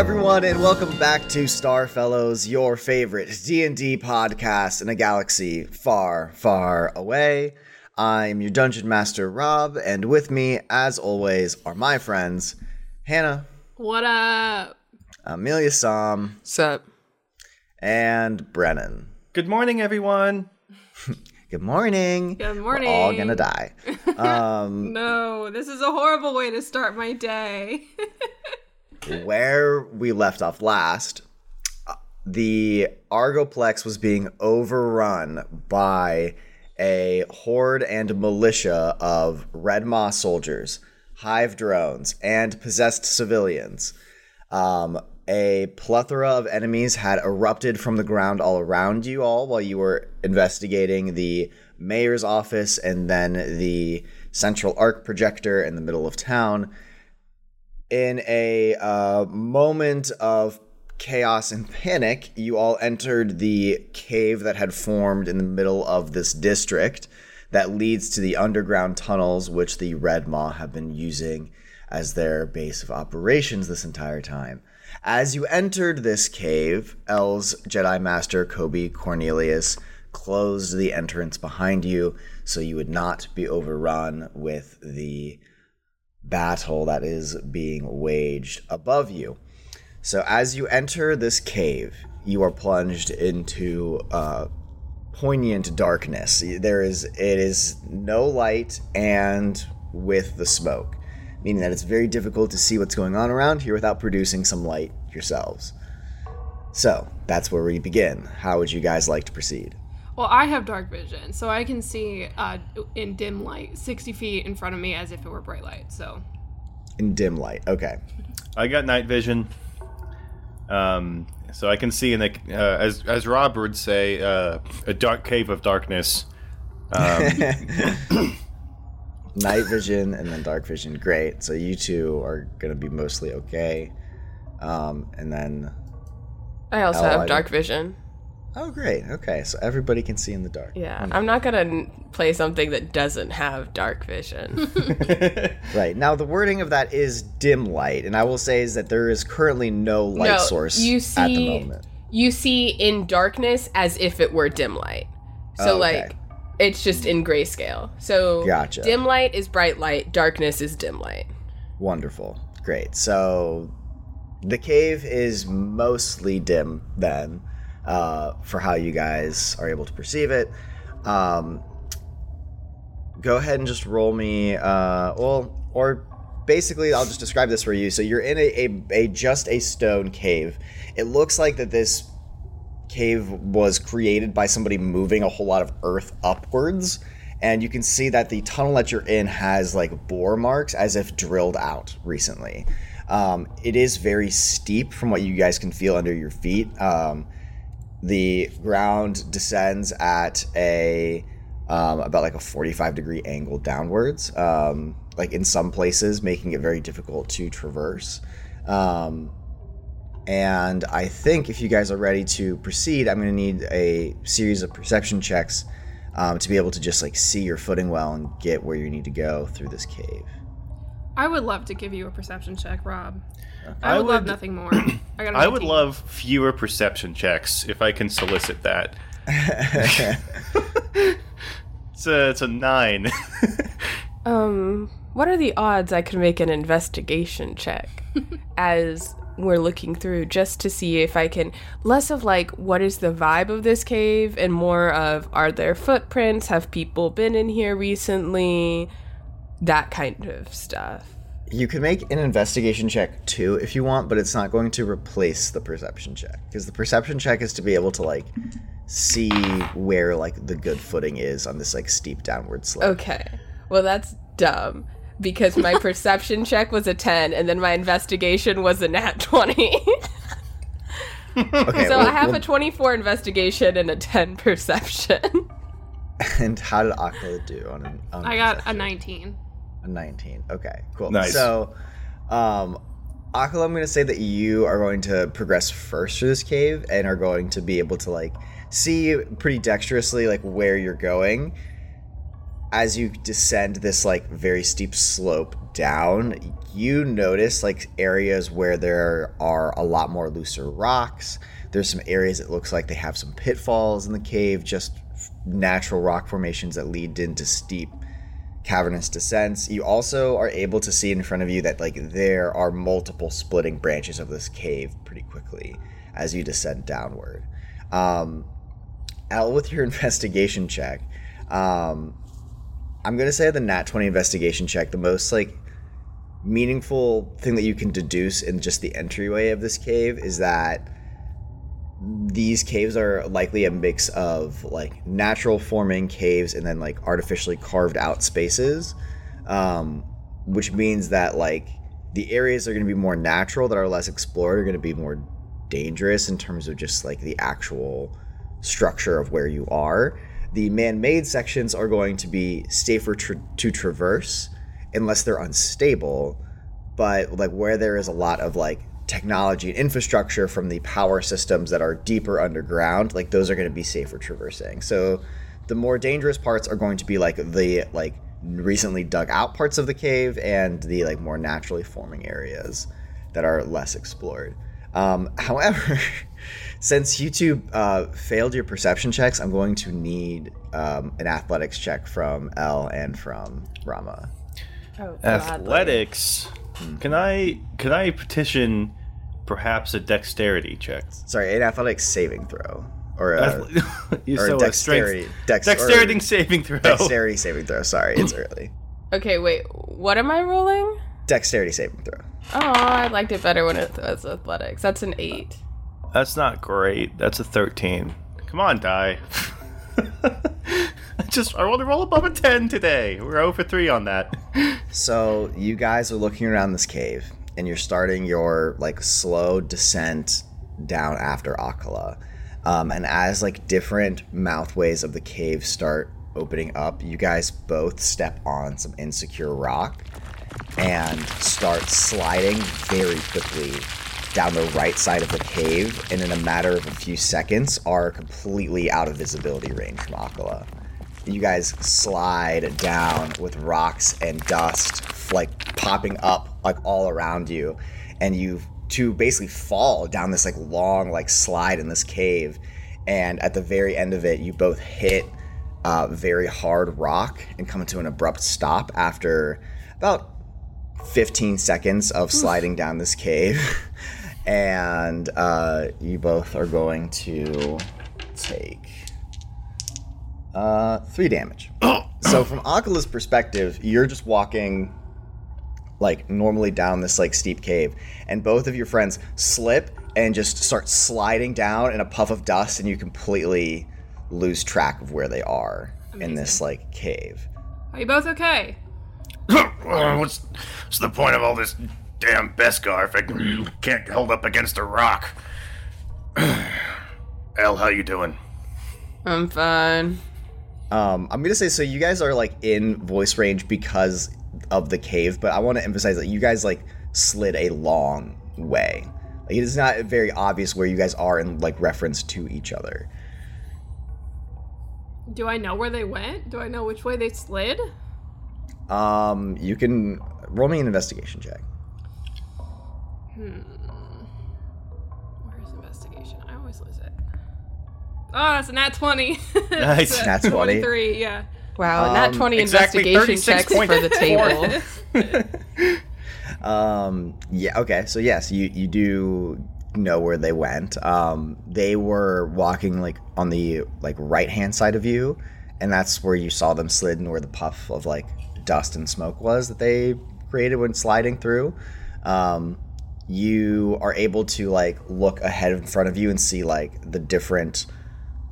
Everyone, and welcome back to Star Fellows, your favorite D&D podcast in a galaxy far, far away. I'm your Dungeon Master, Rob, and with me, as always, are my friends, Hannah, What up? Amelia Som, Sup? and Brennan. Good morning, everyone. Good morning. Good We're all gonna die. Um, No, this is a horrible way to start my day. where we left off last, the Argoplex was being overrun by a horde and militia of Red Maw soldiers, hive drones, and possessed civilians. Um, a plethora of enemies had erupted from the ground all around you all while you were investigating the mayor's office and then the central arc projector in the middle of town in a uh, moment of chaos and panic, you all entered the cave that had formed in the middle of this district that leads to the underground tunnels, which the Red Maw have been using as their base of operations this entire time. As you entered this cave, El's Jedi Master Kobe Cornelius closed the entrance behind you so you would not be overrun with the battle that is being waged above you. So as you enter this cave, you are plunged into uh, poignant darkness. There is it is no light and with the smoke, meaning that it's very difficult to see what's going on around here without producing some light yourselves. So that's where we begin. How would you guys like to proceed? Well, I have dark vision, so I can see uh, in dim light 60 feet in front of me as if it were bright light. So, In dim light. Okay. I got night vision, um, so I can see in the uh, as as Rob would say, uh, a dark cave of darkness. Um, night vision and then dark vision great so you two are gonna be mostly okay um and then I also have dark vision. Oh great okay so everybody can see in the dark Yeah, hmm. I'm not gonna play something that doesn't have dark vision. right now the wording of that is dim light and i will say is that there is currently no light No, source you at the see- moment you see in darkness as if it were dim light. So Oh, okay. like, it's just in grayscale. So Gotcha. dim light is bright light. Darkness is dim light. wonderful great so the cave is mostly dim then uh for how you guys are able to perceive it. Um go ahead and just roll me uh well or basically i'll just describe this for you. So you're in a, a, a just a stone cave. It looks like that this cave was created by somebody moving a whole lot of earth upwards. And you can see that the tunnel that you're in has like bore marks as if drilled out recently. Um, it is very steep from what you guys can feel under your feet. Um, the ground descends at a um, about like a 45 degree angle downwards um, like in some places making it very difficult to traverse um, and I think if you guys are ready to proceed, I'm going to need a series of perception checks um, to be able to just like see your footing well and get where you need to go through this cave. I would love to give you a perception check, Rob. I I would, love nothing more. I got. a I would 19. love fewer perception checks if I can solicit that. it's a it's a nine. Um, what are the odds I could make an investigation check as we're looking through just to see if I can less of like what is the vibe of this cave and more of are there footprints? Have people been in here recently? That kind of stuff. You can make an investigation check too if you want, but it's not going to replace the perception check because the perception check is to be able to like see where like the good footing is on this like steep downward slope. Okay. Well, that's dumb because my perception check was a 10 and then my investigation was a nat 20. Okay, so well- I have well- a 24 investigation and a 10 perception. And how did Akala do on an? On I got a 19. A 19. Okay, cool. Nice. So, um, Akala, I'm going to say that you are going to progress first through this cave and are going to be able to, like, see pretty dexterously, like, where you're going. As you descend this, like, very steep slope down, you notice, like, areas where there are a lot more looser rocks. There's some areas that looks like they have some pitfalls in the cave, just natural rock formations that lead into steep cavernous descents. You also are able to see in front of you that like there are multiple splitting branches of this cave pretty quickly as you descend downward. Um, Al, with your investigation check, um, I'm gonna say the Nat 20 investigation check, the most like meaningful thing that you can deduce in just the entryway of this cave is that these caves are likely a mix of like natural forming caves and then like artificially carved out spaces um, which means that like the areas that are going to be more natural that are less explored are going to be more dangerous in terms of just like the actual structure of where you are. The man-made sections are going to be safer tra- to traverse unless they're unstable but like where there is a lot of like technology and infrastructure from the power systems that are deeper underground like those are going to be safer traversing. So the more dangerous parts are going to be like the like recently dug out parts of the cave and the like more naturally forming areas that are less explored. Um, however since you two uh, failed your perception checks i'm going to need um, an athletics check from l and from rama. Oh, Athletics. Can I can I petition perhaps a dexterity check? sorry an athletics saving throw or a, you or so a dexterity- strength, dex- or- saving throw. Dexterity saving throw. Sorry, it's early. Okay, wait. What am I rolling? Dexterity saving throw. Oh, I liked it better when it was athletics. That's an 8. That's not great. That's a thirteen. Come on, die. I just I want to roll above a ten today. We're oh over three on that. So you guys are looking around this cave, and you're starting your like slow descent down after Akala. Um, and as like different mouthways of the cave start opening up, you guys both step on some insecure rock and start sliding very quickly down the right side of the cave, and in a matter of a few seconds, are completely out of visibility range from Akala. You guys slide down with rocks and dust, like popping up like all around you, and you to basically fall down this like long like slide in this cave. And at the very end of it, you both hit uh, very hard rock and come to an abrupt stop after about 15 seconds of sliding down this cave. and uh, you both are going to take uh, three damage. so, from Akala's perspective, you're just walking like normally down this like steep cave, and both of your friends slip and just start sliding down in a puff of dust, and you completely lose track of where they are in this like cave. Are you both okay? what's, what's the point of all this damn Beskar if I can't hold up against a rock? El, how you doing? I'm fine. Um, I'm gonna say so. You guys are like in voice range because of the cave, but I want to emphasize that you guys like slid a long way. Like, it is not very obvious where you guys are in like reference to each other. Do I know where they went? Do I know which way they slid? Um, you can roll me an investigation check. Where's Oh, that's a nat 20. Nice. It's a Nat 20. 23, yeah. Wow, and that Um, 20 exactly investigation checks for the table. Um, yeah, okay. So yes, you you do know where they went. Um, they were walking like on the like right hand side of you, and that's where you saw them slid and where the puff of like dust and smoke was that they created when sliding through. Um, you are able to like look ahead in front of you and see like the different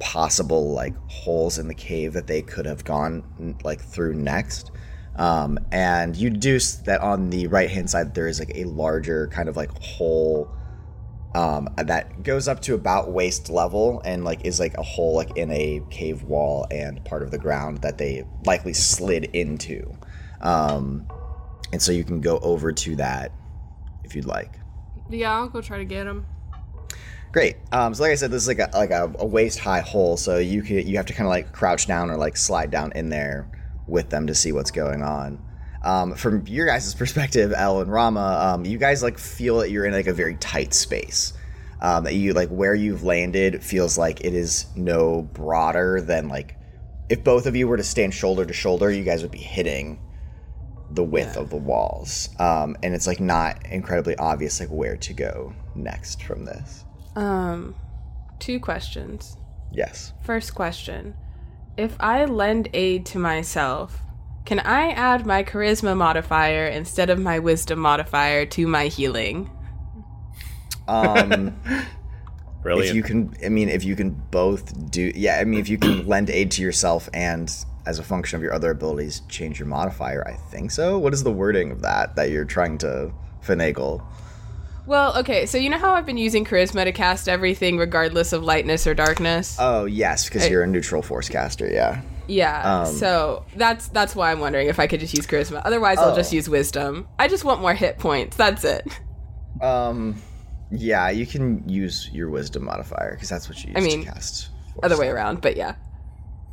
possible like holes in the cave that they could have gone like through next. Um, and you deduce that on the right hand side there is like a larger kind of like hole um, that goes up to about waist level and like is like a hole like in a cave wall and part of the ground that they likely slid into. Um, and so you can go over to that if you'd like. Yeah, I'll go try to get him. Great. Um, so like I said, this is like a like a, a waist high hole, so you can you have to kind of like crouch down or like slide down in there with them to see what's going on. Um, from your guys' perspective, El and Rama, um, you guys like feel that you're in like a very tight space. Um, that you like where you've landed feels like it is no broader than like if both of you were to stand shoulder to shoulder, you guys would be hitting the width of the walls. Um, and it's like not incredibly obvious like where to go next from this. Um, two questions. Yes. First question If I lend aid to myself, can I add my charisma modifier instead of my wisdom modifier to my healing? Um, Brilliant. if you can, I mean, if you can both do, yeah, I mean, if you can lend aid to yourself and as a function of your other abilities, change your modifier, I think so. What is the wording of that that you're trying to finagle? Well, okay, so you know how I've been using charisma to cast everything regardless of lightness or darkness? Oh, yes, because you're a neutral force caster, yeah. yeah. so that's that's why I'm wondering if I could just use charisma. Otherwise, I'll just use wisdom. I just want more hit points. That's it. Um, yeah, you can use your wisdom modifier because that's what you use I mean, to cast. Force. Other way around, but yeah.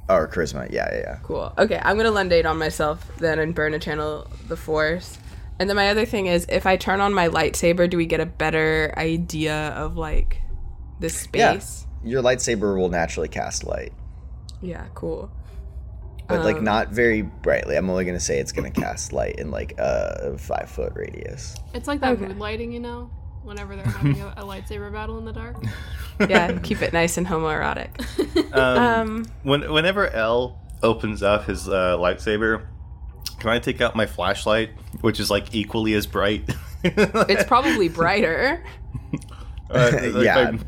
Or charisma, yeah, yeah, yeah. Cool. Okay, I'm gonna lend aid on myself then and burn a channel the force. And then my other thing is, if I turn on my lightsaber, do we get a better idea of like the space? Yeah, your lightsaber will naturally cast light, Yeah, cool. but like Um, not very brightly. I'm only gonna say it's gonna cast light in like a five foot radius. It's like that Okay. mood lighting, you know? Whenever they're having a, a lightsaber battle in the dark. Yeah, keep it nice and homoerotic. um, Um, when, whenever L opens up his uh, lightsaber, can I take out my flashlight, which is like equally as bright? it's probably brighter. Uh, like, Yeah. I'm-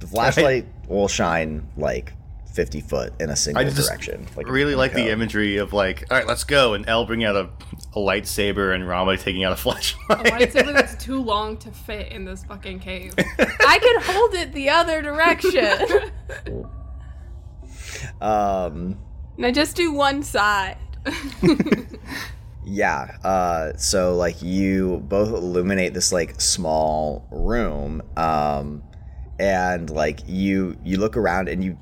The flashlight will shine like 50 foot in a single I just direction. Like really a like the imagery of like, all right, let's go, and L bring out a, a lightsaber and Rama taking out a flashlight. A flashlight. lightsaber that's too long to fit in this fucking cave. I can hold it the other direction. Um, and I just do one side. yeah. Uh, so like you both illuminate this like small room, um, and like you you look around and you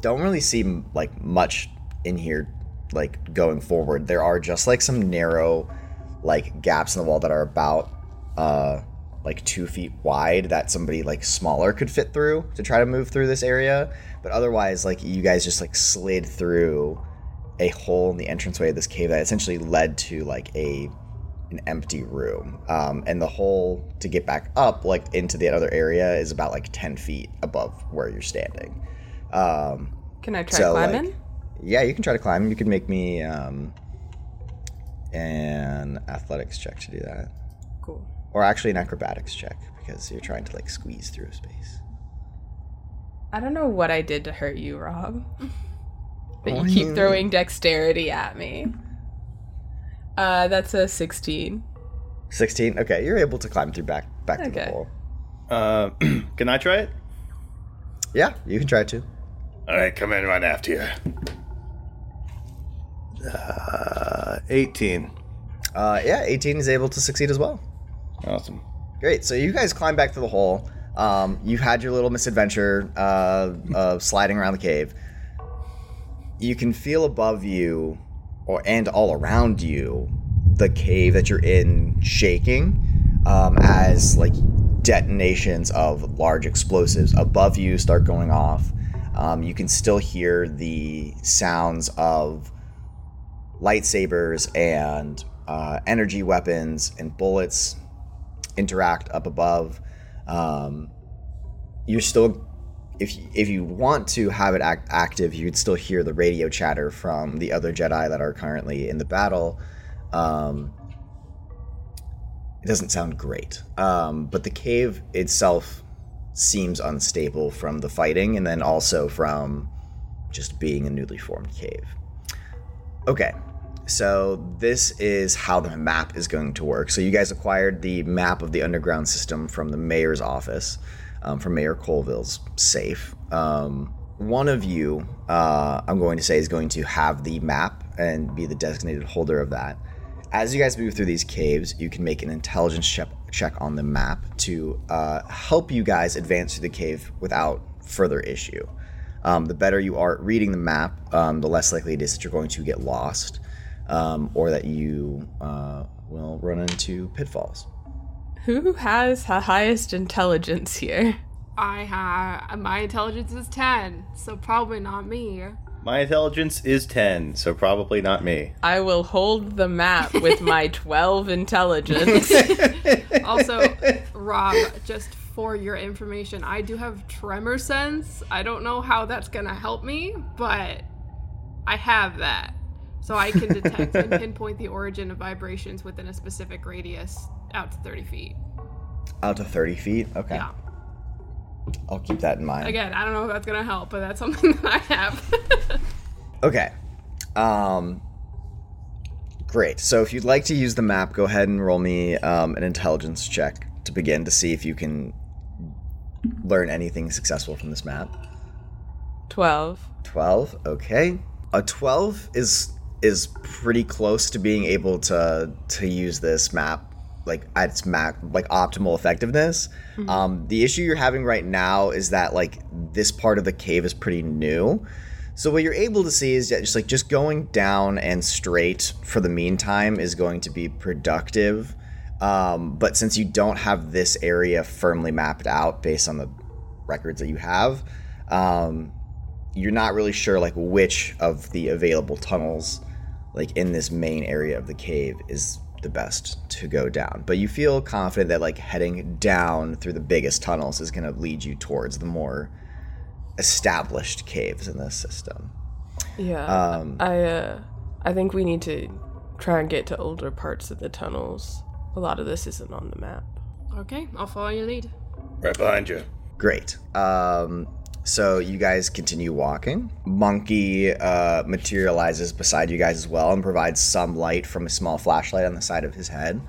don't really see like much in here like going forward. There are just like some narrow like gaps in the wall that are about uh like two feet wide that somebody like smaller could fit through to try to move through this area. But otherwise, like you guys just like slid through a hole in the entranceway of this cave that essentially led to like a an empty room. Um, and the hole to get back up like into the other area is about like ten feet above where you're standing. Um, Can I try So, like- climbing? yeah, you can try to climb. You can make me um, an athletics check to do that, cool. or actually an acrobatics check because you're trying to like squeeze through a space. I don't know what I did to hurt you, Rob. But you keep throwing dexterity at me. Uh, that's a 16. Sixteen. Okay, you're able to climb through back back to the Okay. hole. uh, can I try it? Yeah, you can try too. All right, come in right after you. Uh, 18. Uh, yeah, 18 is able to succeed as well. Awesome. Great. So you guys climb back to the hole. Um, you've had your little misadventure uh, of sliding around the cave. You can feel above you, or and all around you, the cave that you're in shaking um, as like detonations of large explosives above you start going off. Um, you can still hear the sounds of lightsabers and uh, energy weapons and bullets interact up above. Um, you're still, if if you want to have it act active, you would still hear the radio chatter from the other Jedi that are currently in the battle. Um, it doesn't sound great, um, but the cave itself seems unstable from the fighting, and then also from just being a newly formed cave. Okay, so this is how the map is going to work. So you guys acquired the map of the underground system from the mayor's office, um, from Mayor Colville's safe. Um, one of you, uh, I'm going to say, is going to have the map and be the designated holder of that. As you guys move through these caves, you can make an intelligence check, check on the map to uh, help you guys advance through the cave without further issue. Um, the better you are at reading the map, um, the less likely it is that you're going to get lost um, or that you uh, will run into pitfalls. Who has the highest intelligence here? I have my intelligence is ten, so probably not me. My intelligence is 10, so probably not me. I will hold the map with my 12 intelligence. Also, Rob, just for your information, I do have tremor sense. I don't know how that's gonna help me, but I have that. So I can detect and pinpoint the origin of vibrations within a specific radius out to 30 feet. Out to 30 feet? Okay. Yeah. I'll keep that in mind. Again, I don't know if that's gonna help, but that's something that I have. Okay. Um, great. So if you'd like to use the map, go ahead and roll me um, an intelligence check to begin to see if you can learn anything successful from this map. 12. 12 okay a 12 is is pretty close to being able to to use this map like at its map like optimal effectiveness. Um the issue you're having right now is that like this part of the cave is pretty new. So what you're able to see is that just like just going down and straight for the meantime is going to be productive. Um, but since you don't have this area firmly mapped out based on the records that you have um, you're not really sure like which of the available tunnels like in this main area of the cave is the best to go down but you feel confident that like heading down through the biggest tunnels is going to lead you towards the more established caves in this system Yeah. Um, I uh I think we need to try and get to older parts of the tunnels. A lot of this isn't on the map. okay, I'll follow your lead. Right behind you. Great. Um, so you guys continue walking. Monkey uh, materializes beside you guys as well and provides some light from a small flashlight on the side of his head.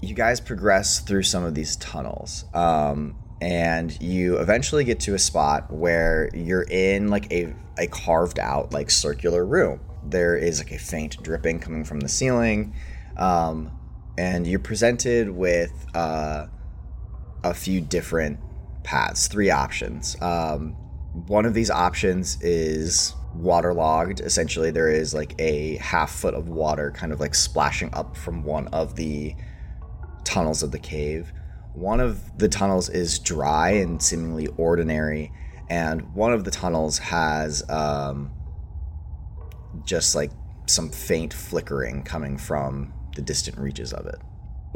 You guys progress through some of these tunnels, um, and you eventually get to a spot where you're in like a a carved out like circular room. There is like a faint dripping coming from the ceiling, um, and you're presented with. Uh, a few different paths, three options. Um, one of these options is waterlogged. Essentially, there is like a half foot of water kind of like splashing up from one of the tunnels of the cave. One of the tunnels is dry and seemingly ordinary, and one of the tunnels has um, just like some faint flickering coming from the distant reaches of it.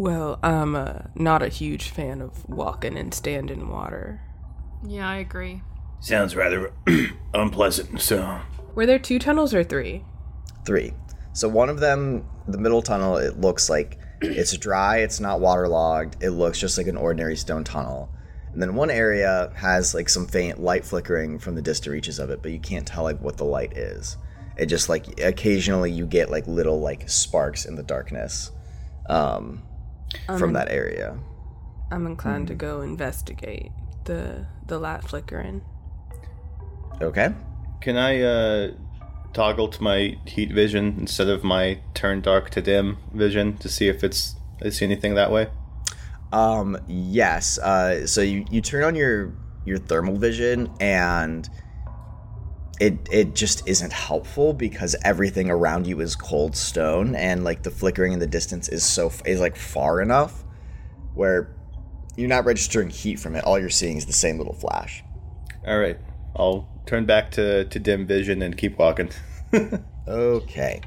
Well, I'm uh, not a huge fan of walking and standing water. Yeah, I agree. Sounds rather unpleasant, so. Were there two tunnels or three? Three. So one of them, the middle tunnel, it looks like it's dry, it's not waterlogged, it looks just like an ordinary stone tunnel. And then one area has like some faint light flickering from the distant reaches of it, but you can't tell like what the light is. It just like occasionally you get like little like sparks in the darkness um, from that area. I'm inclined to go investigate the the light flickering. Okay. Can I uh, toggle to my heat vision instead of my turn dark to dim vision to see if it's I see anything that way? Um, yes. Uh, so you, you turn on your your thermal vision and it it just isn't helpful because everything around you is cold stone and like the flickering in the distance is so is like far enough where you're not registering heat from it. All you're seeing is the same little flash. All right, I'll turn back to to dim vision and keep walking. Okay.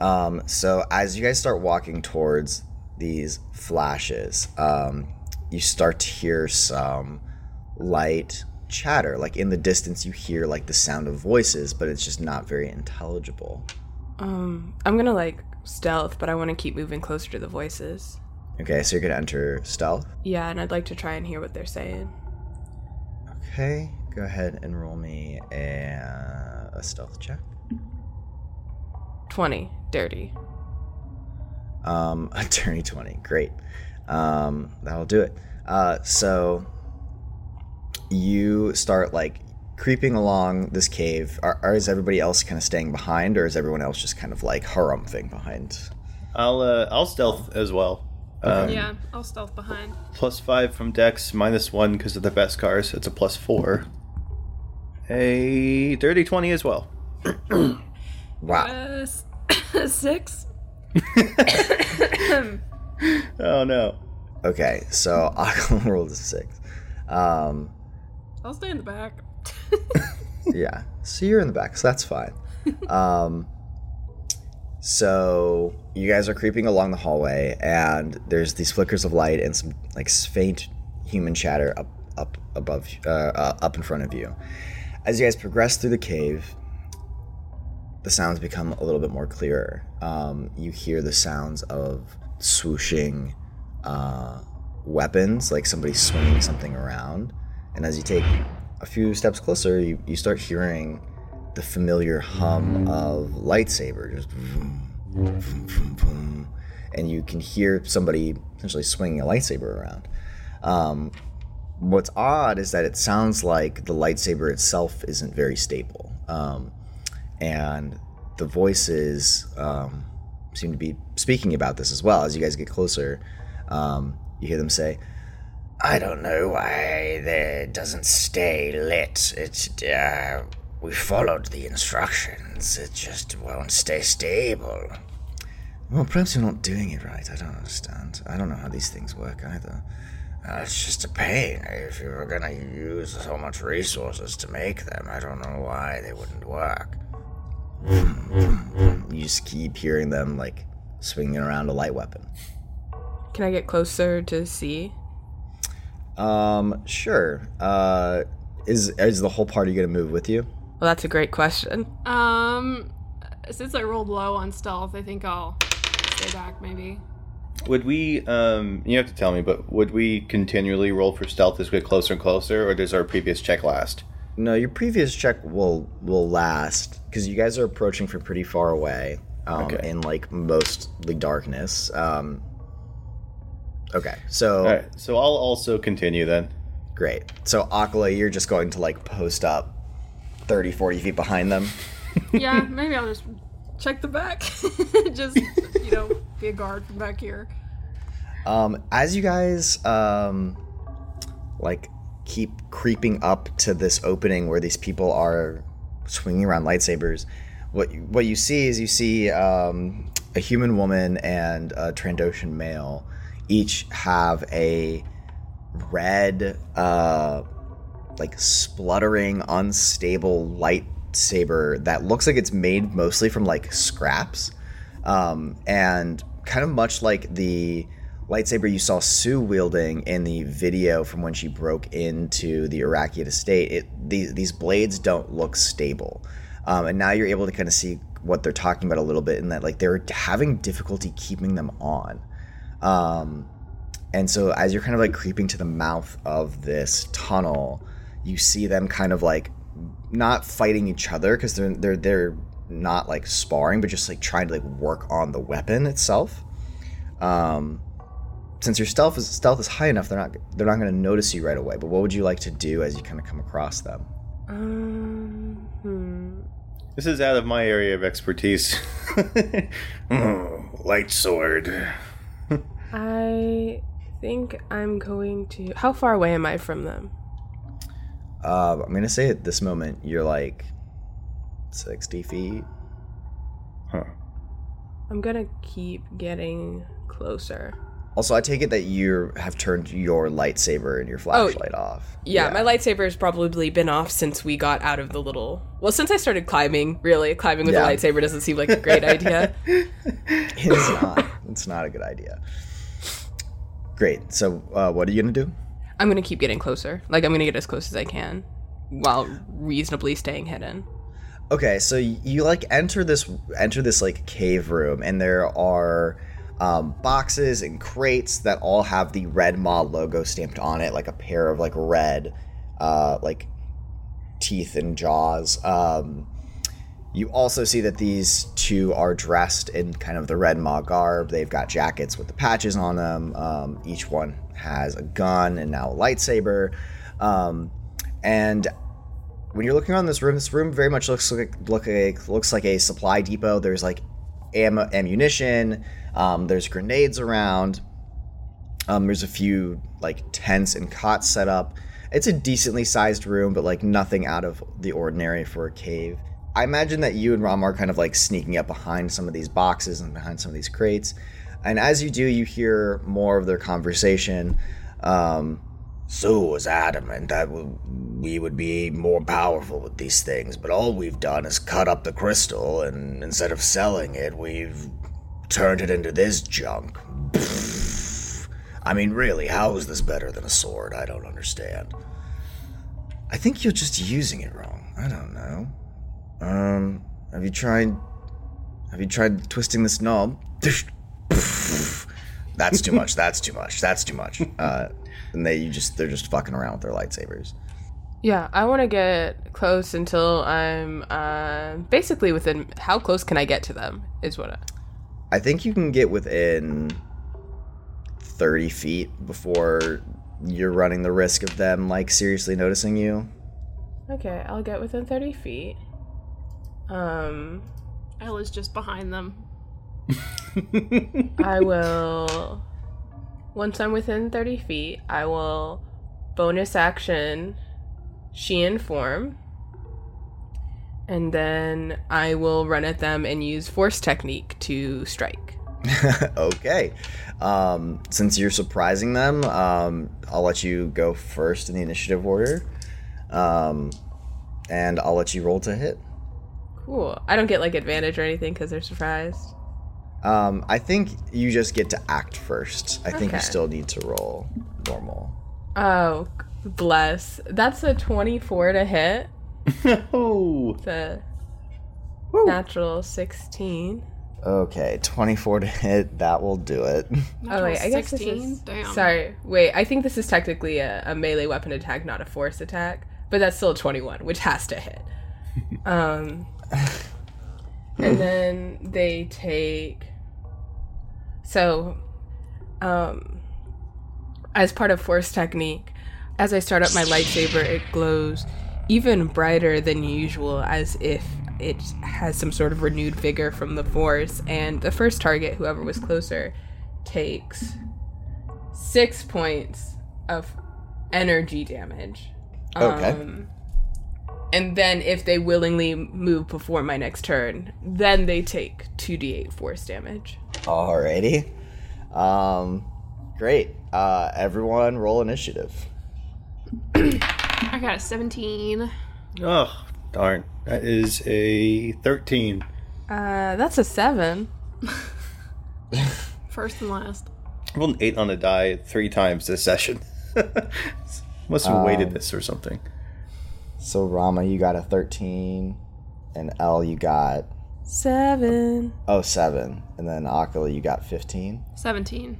Um, so as you guys start walking towards these flashes, um, you start to hear some light chatter. Like in the distance, you hear like the sound of voices, but it's just not very intelligible. Um, I'm gonna like stealth, but I want to keep moving closer to the voices. Okay, so you're gonna enter stealth. Yeah, and I'd like to try and hear what they're saying. Okay, go ahead and roll me a, a stealth check. 20. Dirty. Um, attorney 20. Great. Um, that'll do it. Uh, so you start like creeping along this cave. Are, are is everybody else kind of staying behind, or is everyone else just kind of like harumphing behind? I'll uh, I'll stealth as well. Um, Yeah, I'll stealth behind. Plus five from Dex, minus one because of the Beskar. It's a plus four. A dirty twenty as well. Wow. Uh, six. Oh no. Okay, so Akala rolled a six. Um, I'll stay in the back. yeah, so you're in the back, so that's fine. Um, so you guys are creeping along the hallway, and there's these flickers of light and some like faint human chatter up up above uh, uh, up in front of you. As you guys progress through the cave, the sounds become a little bit more clearer. Um, you hear the sounds of swooshing uh, weapons, like somebody swinging something around. And as you take a few steps closer, you, you start hearing the familiar hum of lightsaber, just vroom, vroom, vroom. and you can hear somebody essentially swinging a lightsaber around. Um, what's odd is that it sounds like the lightsaber itself isn't very stable, um, and the voices um, seem to be speaking about this as well. As you guys get closer, um, you hear them say, I don't know why it doesn't stay lit. It, uh, we followed the instructions. It just won't stay stable. Well, perhaps you're not doing it right. I don't understand. I don't know how these things work either. Uh, it's just a pain. If you were gonna use so much resources to make them, I don't know why they wouldn't work. You just keep hearing them, like, swinging around a light weapon. Can I get closer to see? Um, sure. Uh, is is the whole party gonna move with you? Well, that's a great question. Um, since I rolled low on stealth, I think I'll stay back. Maybe. Would we? Um, you have to tell me, but would we continually roll for stealth as we get closer and closer, or does our previous check last? No, your previous check will will last because you guys are approaching from pretty far away, um, Okay. in like mostly darkness. Um, okay, so All right, so I'll also continue then. great. So Akala, you're just going to like post up 30, 40 feet behind them. Yeah, maybe I'll just check the back. just you know, be a guard from back here. Um, as you guys um, like keep creeping up to this opening where these people are swinging around lightsabers, what you- what you see is you see um, a human woman and a Trandoshan male each have a red, uh, like spluttering, unstable lightsaber that looks like it's made mostly from like scraps, um, and kind of much like the lightsaber you saw Sue wielding in the video from when she broke into the Arakian estate. It these these blades don't look stable, um, and now you're able to kind of see what they're talking about a little bit in that like they're having difficulty keeping them on. Um, and so as you're kind of like creeping to the mouth of this tunnel, you see them kind of like not fighting each other because they're they're they're not like sparring, but just like trying to like work on the weapon itself. Um, since your stealth is stealth is high enough, they're not they're not going to notice you right away. But what would you like to do as you kind of come across them? Um, hmm. This is out of my area of expertise. Oh, light sword. I think I'm going to. How far away am I from them? Uh, I'm gonna say at this moment you're like sixty feet. Huh. I'm gonna keep getting closer. Also, I take it that you have turned your lightsaber and your flashlight off. Yeah, my lightsaber has probably been off since we got out of the little. Well, since I started climbing, really. Climbing with Yeah. a lightsaber doesn't seem like a great idea. It's not. It's not a good idea. Great. So, uh, what are you gonna do? I'm gonna keep getting closer. Like, I'm gonna get as close as I can while reasonably staying hidden. Okay, so you like enter this enter this like cave room, and there are um, boxes and crates that all have the Red Maw logo stamped on it, like a pair of like red, uh, like teeth and jaws. Um, you also see that these two are dressed in kind of the Red Maw garb. They've got jackets with the patches on them. Um, each one has a gun and now a lightsaber. Um, and when you're looking around this room, this room very much looks like look like looks like a supply depot. There's like ammo, ammunition. Um, there's grenades around. Um, there's a few like tents and cots set up. It's a decently sized room, but like nothing out of the ordinary for a cave. I imagine that you and Ram are kind of like sneaking up behind some of these boxes and behind some of these crates. And as you do, you hear more of their conversation. Um, Sue was adamant that we would be more powerful with these things, but all we've done is cut up the crystal, and instead of selling it, we've turned it into this junk. I mean, really, how is this better than a sword? I don't understand. I think you're just using it wrong. I don't know. Um, have you tried? Have you tried twisting this knob? That's too much. That's too much. That's too much. Uh, and they you just they're just fucking around with their lightsabers. Yeah, I want to get close until I'm uh, basically within. How close can I get to them? Is what. I, I think you can get within thirty feet before you're running the risk of them like seriously noticing you. okay, I'll get within thirty feet. Um, Ella's just behind them. I will. Once I'm within 30 feet, I will bonus action Shien form. And then I will run at them and use force technique to strike. okay. Um, since you're surprising them, um, I'll let you go first in the initiative order. Um, and I'll let you roll to hit. Cool. I don't get like advantage or anything because they're surprised. Um, I think you just get to act first. I think you still need to roll normal. Oh, bless. That's a 24 to hit. Oh, The natural 16. Okay, 24 to hit. That will do it. Oh wait, I guess this 16? is. Damn. Sorry, wait. I think this is technically a, a melee weapon attack, not a force attack. But that's still a twenty-one, which has to hit. Um, and then they take. So, um, as part of force technique, as I start up my lightsaber, it glows even brighter than usual, as if it has some sort of renewed vigor from the force. And the first target, whoever was closer, takes six points of energy damage. Okay. Um, and then, if they willingly move before my next turn, then they take 2d8 force damage. Alrighty. Um, great. Uh, everyone roll initiative. I got a 17. oh, darn. That is a 13. Uh, that's a seven. First and last. I rolled an 8 on the die three times this session. Must have weighted this or something. So Rama, you got a 13, and L, you got Seven. oh seven, and then Akala, you got 15. 17.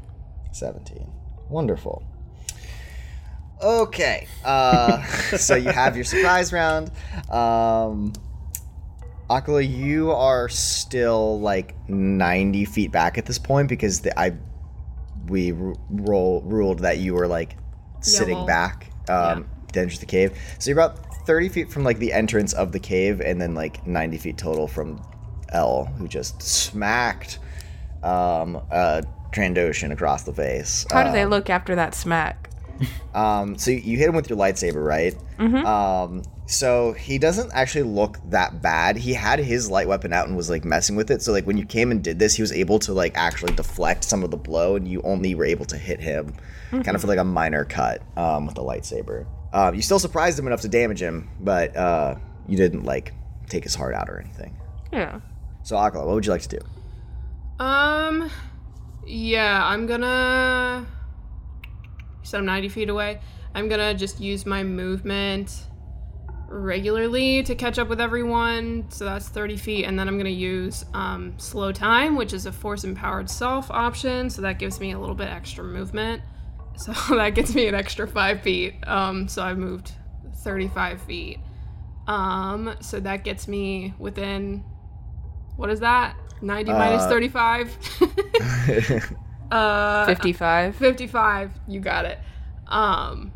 17. Wonderful. Okay. Uh, so you have your surprise round. Um, Akala, you are still like 90 feet back at this point because the, I we ru- roll, ruled that you were like sitting well, back um, to enter the cave. So you're about 30 feet from like the entrance of the cave and then like 90 feet total from L, who just smacked um, a Trandoshan across the face. How do they look after that smack? Um, so you- hit him with your lightsaber, right? Mm-hmm. Um, so he doesn't actually look that bad. He had his light weapon out and was like messing with it. So like when you came and did this, he was able to like actually deflect some of the blow, and you only were able to hit him, kind of for like a minor cut um, with the lightsaber. Um, you still surprised him enough to damage him, but uh, you didn't like take his heart out or anything. Yeah. So Akala, what would you like to do? Um, yeah, I'm gonna. You said I'm 90 feet away. I'm gonna just use my movement regularly to catch up with everyone. So that's 30 feet, and then I'm gonna use um, slow time, which is a force empowered self option. So that gives me a little bit extra movement. So that gets me an extra five feet. Um, so I've moved 35 feet. Um, so that gets me within. What is that? 90 minus 35. uh, 55. 55. You got it. Um,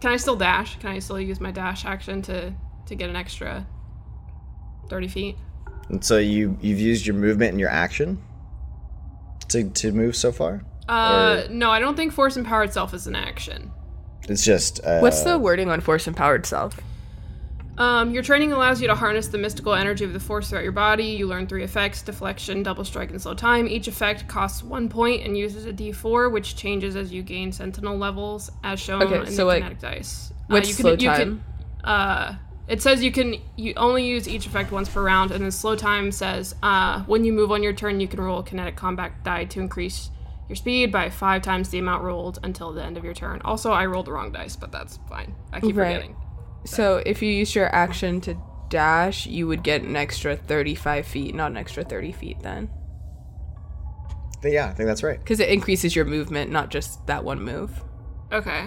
can I still dash? Can I still use my dash action to to get an extra 30 feet? And so you you've used your movement and your action to to move so far. Uh, no, I don't think force empowered self is an action. It's just uh, What's the wording on force empowered self? Um, your training allows you to harness the mystical energy of the force throughout your body. You learn three effects deflection, double strike, and slow time. Each effect costs one point and uses a d4, which changes as you gain sentinel levels, as shown Okay, in so, the like, kinetic dice. What's you slow you time? uh, it says you can you only use each effect once per round, and then slow time says uh, when you move on your turn, you can roll a kinetic combat die to increase your speed by five times the amount rolled until the end of your turn. Also, I rolled the wrong dice, but that's fine. I keep Right. forgetting. So if you use your action to dash, you would get an extra 35 feet, not an extra 30 feet then. yeah, I think that's right. Because it increases your movement, not just that one move. Okay.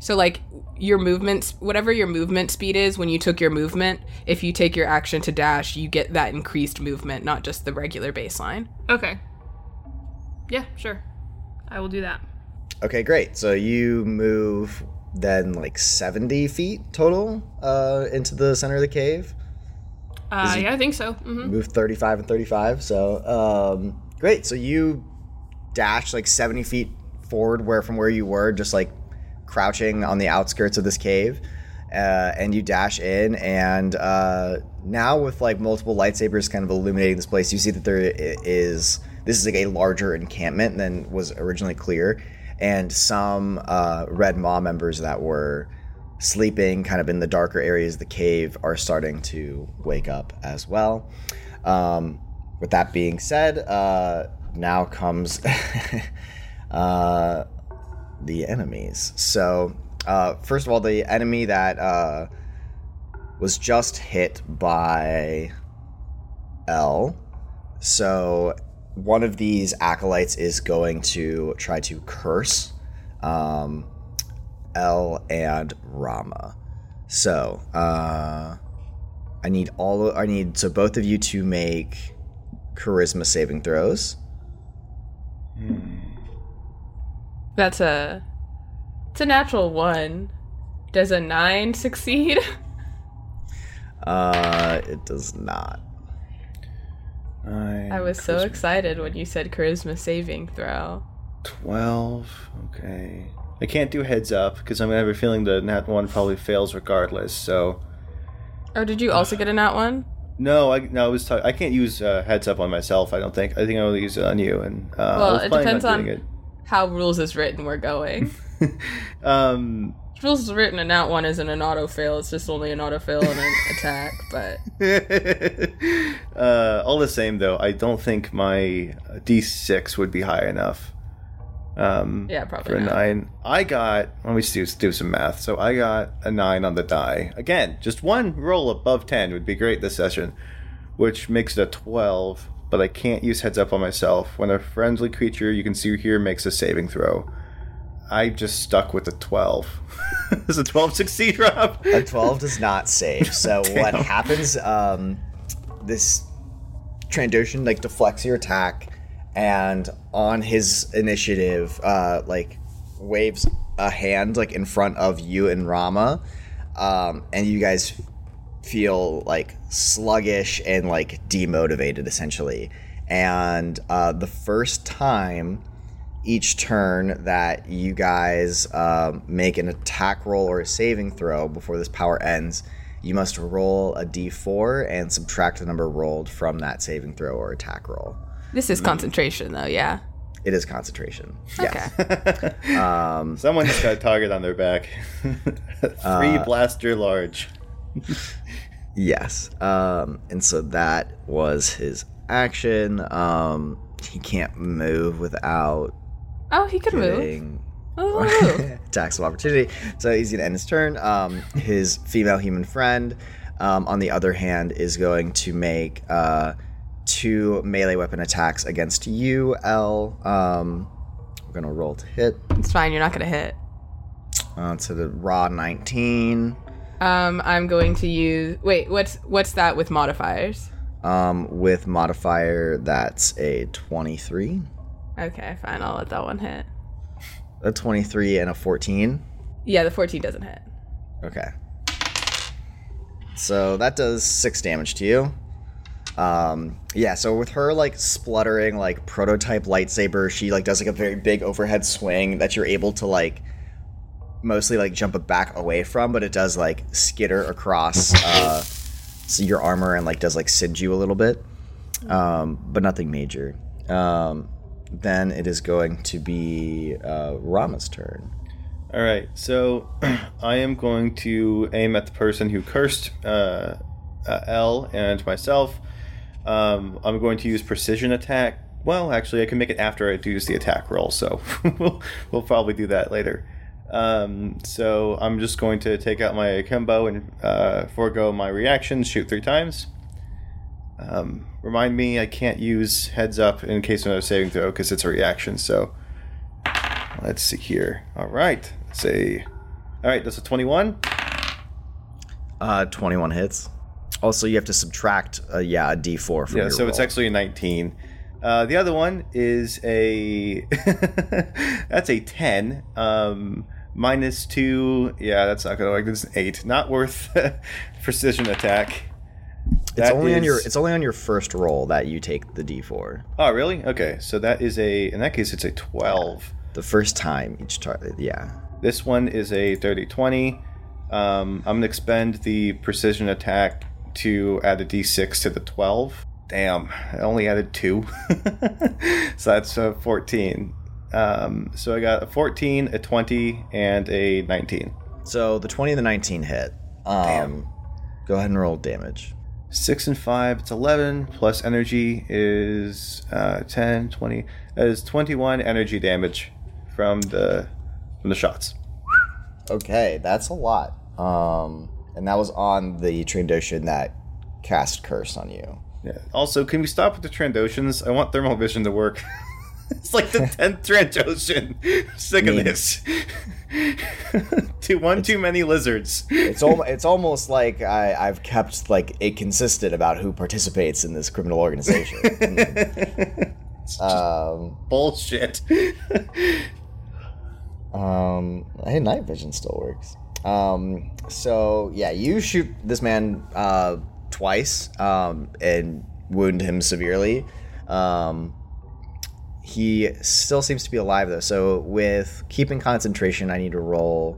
So like your movement, whatever your movement speed is when you took your movement, if you take your action to dash, you get that increased movement, not just the regular baseline. Okay. Yeah, sure. I will do that. Okay, great. So you move then like 70 feet total uh, into the center of the cave. Uh, yeah, I think so. hmm Move 35 and 35. So um, great. So you dash like 70 feet forward where from where you were, just like crouching on the outskirts of this cave. Uh, and you dash in, and uh, now with like multiple lightsabers kind of illuminating this place, you see that there is this is like a larger encampment than was originally clear, and some uh, Red Maw members that were sleeping kind of in the darker areas of the cave are starting to wake up as well. Um, with that being said, uh, now comes uh, the enemies. So, uh, first of all, the enemy that uh, was just hit by L. So, one of these acolytes is going to try to curse um, L and Rama. So, uh, I need all. I need so both of you to make charisma saving throws. That's a it's a natural one. Does a nine succeed? Uh, it does not. Nine, I was so excited when you said charisma saving throw. 12. Okay. I can't do heads up because I'm gonna have a feeling the nat one probably fails regardless. So Oh, did you also get a nat one? no, I no, I was t- I can't use uh, heads up on myself. I don't think. I think I will use it on you. And uh, Well, it depends on doing how rules is written. We're going. um, is written a that one isn't an auto fail. It's just only an auto fail and an attack. But uh, all the same though, I don't think my D6 would be high enough. Um, Yeah, probably for a not. nine. I got. Let me do, do some math. So I got a nine on the die. Again, just one roll above ten would be great this session, which makes it a twelve. But I can't use heads up on myself. When a friendly creature you can see here makes a saving throw, I just stuck with a twelve. Does a twelve succeed, Rob? A 12 does not save. So what happens? Um, this Trandoshan like deflects your attack, and on his initiative, uh, like waves a hand like in front of you and Rama, um, and you guys feel like sluggish and like demotivated essentially. And uh, the first time each turn that you guys um, make an attack roll or a saving throw before this power ends, you must roll a d4 and subtract the number rolled from that saving throw or attack roll. This is concentration, though. Yeah. It is concentration. Okay. Yes. Someone just got a target on their back. Three blaster large. Yes. Um, and so that was his action. Um, he can't move without Oh, he could move. getting Oh, attacks of opportunity. So he's gonna end his turn. Um, his female human friend, um, on the other hand, is going to make uh, two melee weapon attacks against you, L. Um, we're gonna roll to hit. it's fine. You're not gonna hit. Uh, to the raw 19 Um, I'm going to use. Wait, what's what's that with modifiers? um, with modifier that's a 23 Okay, fine. I'll let that one hit. a 23 and a 14 Yeah, the 14 doesn't hit. Okay. So that does six damage to you. Um, yeah, so with her like spluttering like prototype lightsaber, she like does like a very big overhead swing that you're able to like mostly like jump it back away from, but it does like skitter across uh your armor and like does like singe you a little bit. Um, but nothing major. Um, then it is going to be uh, Rama's turn. All right, so I am going to aim at the person who cursed uh, uh, L and myself. Um, I'm going to use precision attack. Well, actually, I can make it after I do use the attack roll, so we'll, we'll probably do that later. Um, so I'm just going to take out my akimbo and uh, forego my reaction, shoot three times. Um, remind me, I can't use heads up in case of another saving throw because it's a reaction. So let's see here. All right, let's see. All right, that's a 21. Uh, 21 hits. Also, you have to subtract, uh, yeah, a d4 from Yeah, your so it's actually a 19. Uh, the other one is a that's a 10 um, minus two. Yeah, that's not gonna work. This is an eight. Not worth precision attack. It's That only on your it's only on your first roll that you take the d4. Oh, really? Okay, so that is a. In that case, it's a 12. The first time each target, yeah. This one is a 30 20. Um, I'm gonna expend the precision attack to add a d6 to the 12. Damn, I only added two. so that's uh, 14. Um, so I got a 14, a 20, and a 19. So the 20 and the 19 hit. Um, Go ahead and roll damage. 6 and 5, it's 11, plus energy is uh, 10, 20. That is 21 energy damage from the from the shots. Okay, that's a lot. Um, and that was on the Trandoshan that cast curse on you. Yeah. Also, can we stop with the Trandoshans? I want thermal vision to work. it's like the tenth Trandoshan. Sick of this. too one too many lizards. It's al- it's almost like I, I've kept like it consistent about who participates in this criminal organization. um, Bullshit. Um, hey, night vision still works. Um, so yeah, you shoot this man uh, twice um, and wound him severely. Um, he still seems to be alive though. So with keeping concentration, I need to roll.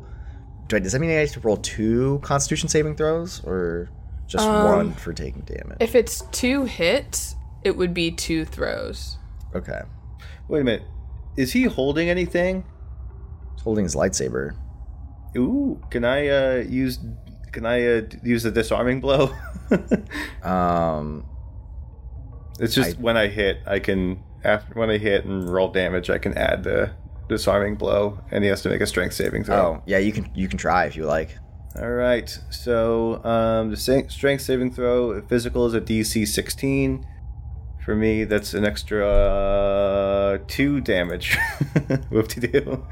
Do I, does that mean I have to roll two Constitution saving throws or just one for taking damage? If it's two hits, it would be two throws. okay, Wait a minute. Is he holding anything? He's holding his lightsaber. Ooh, can I uh, use? Can I uh, use a disarming blow? Um, it's just I- when I hit, I can after when I hit and roll damage, I can add the disarming blow, and he has to make a strength saving throw. oh yeah, you can you can try if you like. All right. So um, the strength saving throw, physical is a DC 16. For me, that's an extra uh, two damage. Whoop de doo.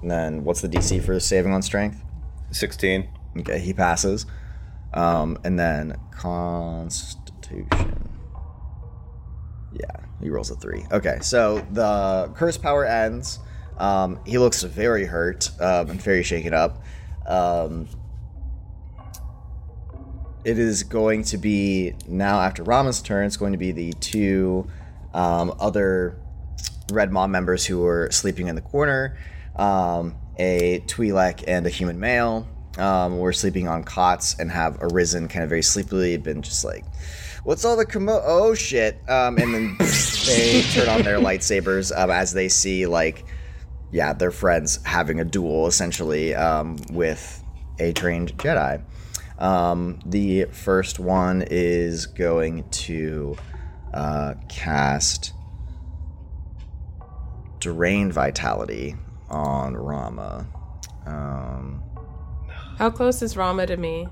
And then what's the DC for saving on strength? 16. Okay, he passes. Um, and then Constitution. He rolls a three. Okay, so the curse power ends. Um, he looks very hurt um, and very shaken up. Um, it is going to be now after Rama's turn. It's going to be the two um, other Red Maw members who were sleeping in the corner. Um, a Twi'lek and a human male um, were sleeping on cots and have arisen kind of very sleepily, been just like, what's all the commo? Oh shit! Um, and then they turn on their lightsabers um, as they see like, yeah, their friends having a duel essentially um, with a trained Jedi. Um, the first one is going to uh, cast Drained Vitality on Rama. Um, How close is Rama to me?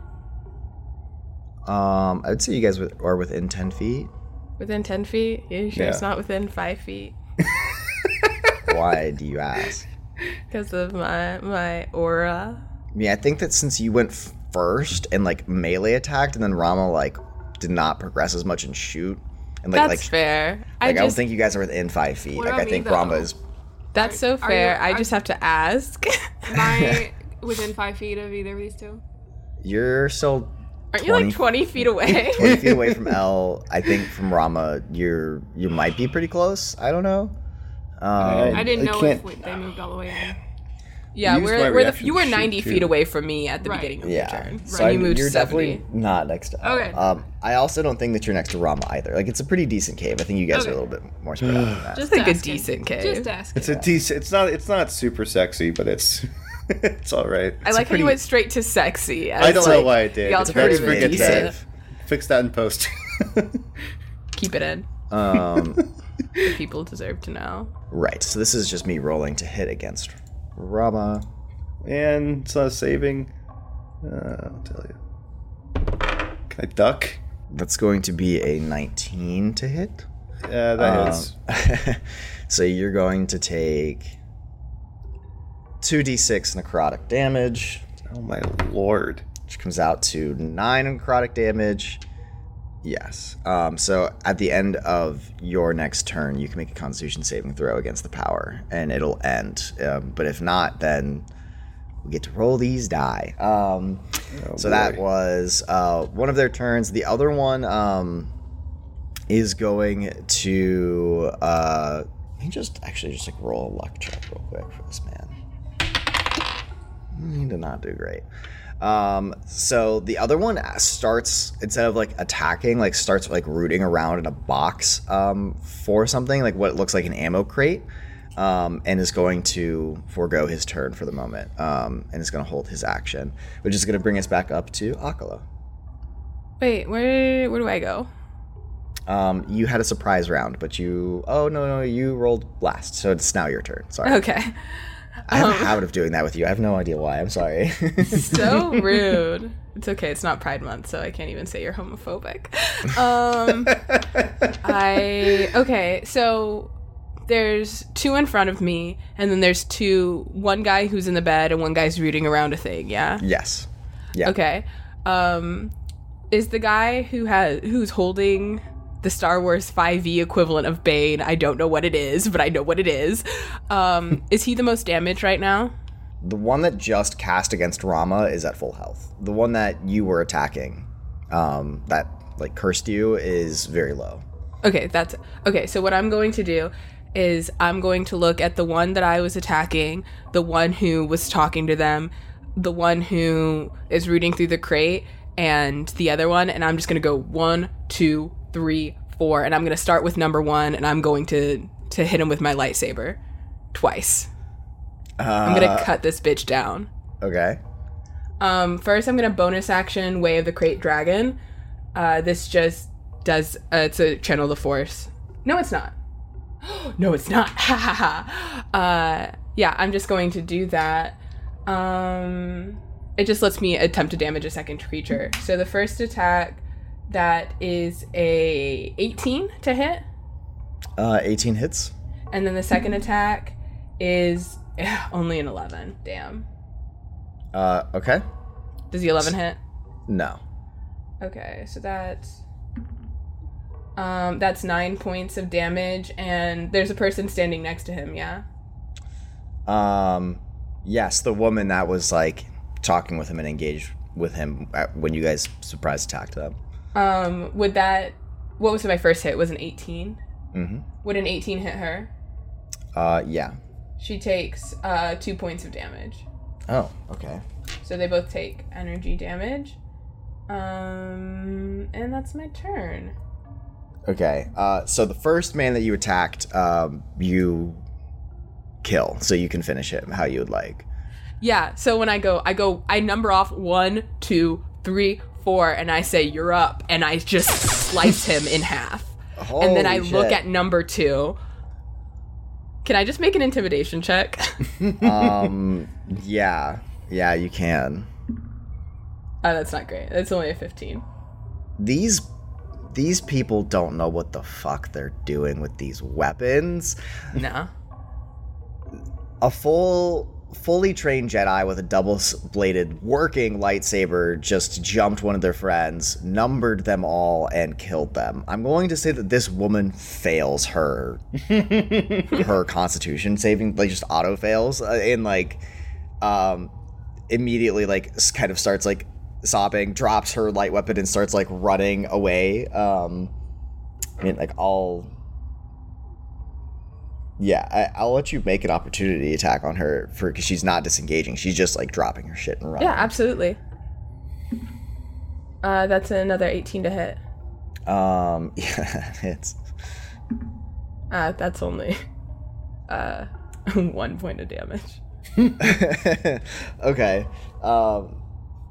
Um, I'd say you guys are within 10 feet. Within 10 feet? You sure it's not within 5 feet? Why do you ask? Because of my, my aura? Yeah, I think that since you went f- first and like melee attacked, and then Rama like did not progress as much and shoot, and like That's like, fair. like I I, don't just, think you guys are within five feet. Like I think though? Rama is. that's so Are you- fair. I are- just have to ask. Am I within five feet of either of these two? You're still Aren't you like 20 feet away? 20 feet away from L. I think from Rama, you're you might be pretty close. I don't know. Um, I didn't know can't- if we, they moved all the way in. yeah, Use we're, we're the, you were to shoot, 90 too. feet away from me at the Right. beginning of yeah, your turn. so and I- you moved you're 70. definitely not next to L. Okay. Um, I also don't think that you're next to Rama either. Like it's a pretty decent cave. I think you guys are a little bit more spread out than that. Just like a asking. decent cave. Just asking. It's a decent. It's not. It's not super sexy, but it's. it's all right. I like how you went straight to sexy. as, I don't know why I did. the It's very alternative forget decent. that. Fix that in post. Keep it in. Um, The people deserve to know. right. So this is just me rolling to hit against Rama. and it's not saving. Uh, I'll tell you. Can I duck? That's going to be a 19 to hit. Yeah, that hits. Um, so you're going to take 2d6 necrotic damage, Oh my lord. which comes out to 9 necrotic damage. Yes. Um, so at the end of your next turn, you can make a constitution saving throw against the power, and it'll end. Um, but if not, then we get to roll these die. Um, so that was uh, one of their turns. The other one um, is going to. Uh, let me just actually just like roll a luck check real quick for this man. He did not do great. Um, so the other one starts instead of like attacking, like starts like rooting around in a box um, for something like what looks like an ammo crate, um, and is going to forego his turn for the moment, um, and is going to hold his action, which is going to bring us back up to Akala. Wait, where where do I go? Um, you had a surprise round, but you oh no no you rolled last, so it's now your turn. Sorry, Okay. I have a habit of doing that with you. I have no idea why. I'm sorry. So rude. It's okay. It's not Pride Month, so I can't even say you're homophobic. Um, I okay. So there's two in front of me, and then there's two. One guy who's in the bed, and one guy's rooting around a thing. Yeah. yes. Yeah. Okay. Um, is the guy who has who's holding the Star Wars 5e equivalent of Bane? I don't know what it is, but I know what it is. Um, is he the most damaged right now? The one that just cast against Rama is at full health. The one that you were attacking, um, that like cursed you, is very low. Okay, that's okay. So what I'm going to do is I'm going to look at the one that I was attacking, the one who was talking to them, the one who is rooting through the crate, and the other one, and I'm just gonna go one, two, three, four, and I'm gonna start with number one, and I'm going to to hit him with my lightsaber twice. I'm gonna cut this bitch down. Okay. Um, first, I'm gonna bonus action Way of the Krayt Dragon. Uh, this just does uh, it's a channel the force. No, it's not. no, it's not. Ha ha ha. Uh, yeah, I'm just going to do that. Um, it just lets me attempt to damage a second creature. So the first attack that is a 18 to hit, Uh, 18 hits. and then the second attack is only an 11. Damn. Uh, okay. Does the 11 hit? No. Okay, so that's um that's nine points of damage, and there's a person standing next to him. Yeah. Um, yes, the woman that was like talking with him and engaged with him when you guys surprise attacked them. Um, would that what was my first hit? Was an eighteen. Mm-hmm. Would an eighteen hit her? Uh, yeah. She takes uh, two points of damage. Oh, okay. So they both take energy damage. Um, and that's my turn. Okay. Uh, so the first man that you attacked, um, you kill, so you can finish him how you would like. Yeah. So when I go, I go, I number off one, two, three, four, and I say you're up, and I just slice him in half. and then I Holy look at number two. Can I just make an intimidation check? um, yeah, yeah, you can. oh, that's not great. It's only a 15. These these people don't know what the fuck they're doing with these weapons. No. A full fully trained Jedi with a double bladed working lightsaber just jumped one of their friends, numbered them all, and killed them. I'm going to say that this woman fails her her Constitution saving, like just auto fails, uh, and like um immediately like kind of starts like sobbing, drops her light weapon, and starts like running away. Um, I mean, like I'll yeah, I, I'll let you make an opportunity attack on her for because she's not disengaging. She's just like dropping her shit and running. Yeah, absolutely. Uh, that's another 18 to hit. Um. Yeah. It's Uh, that's only uh, one point of damage. okay. Um.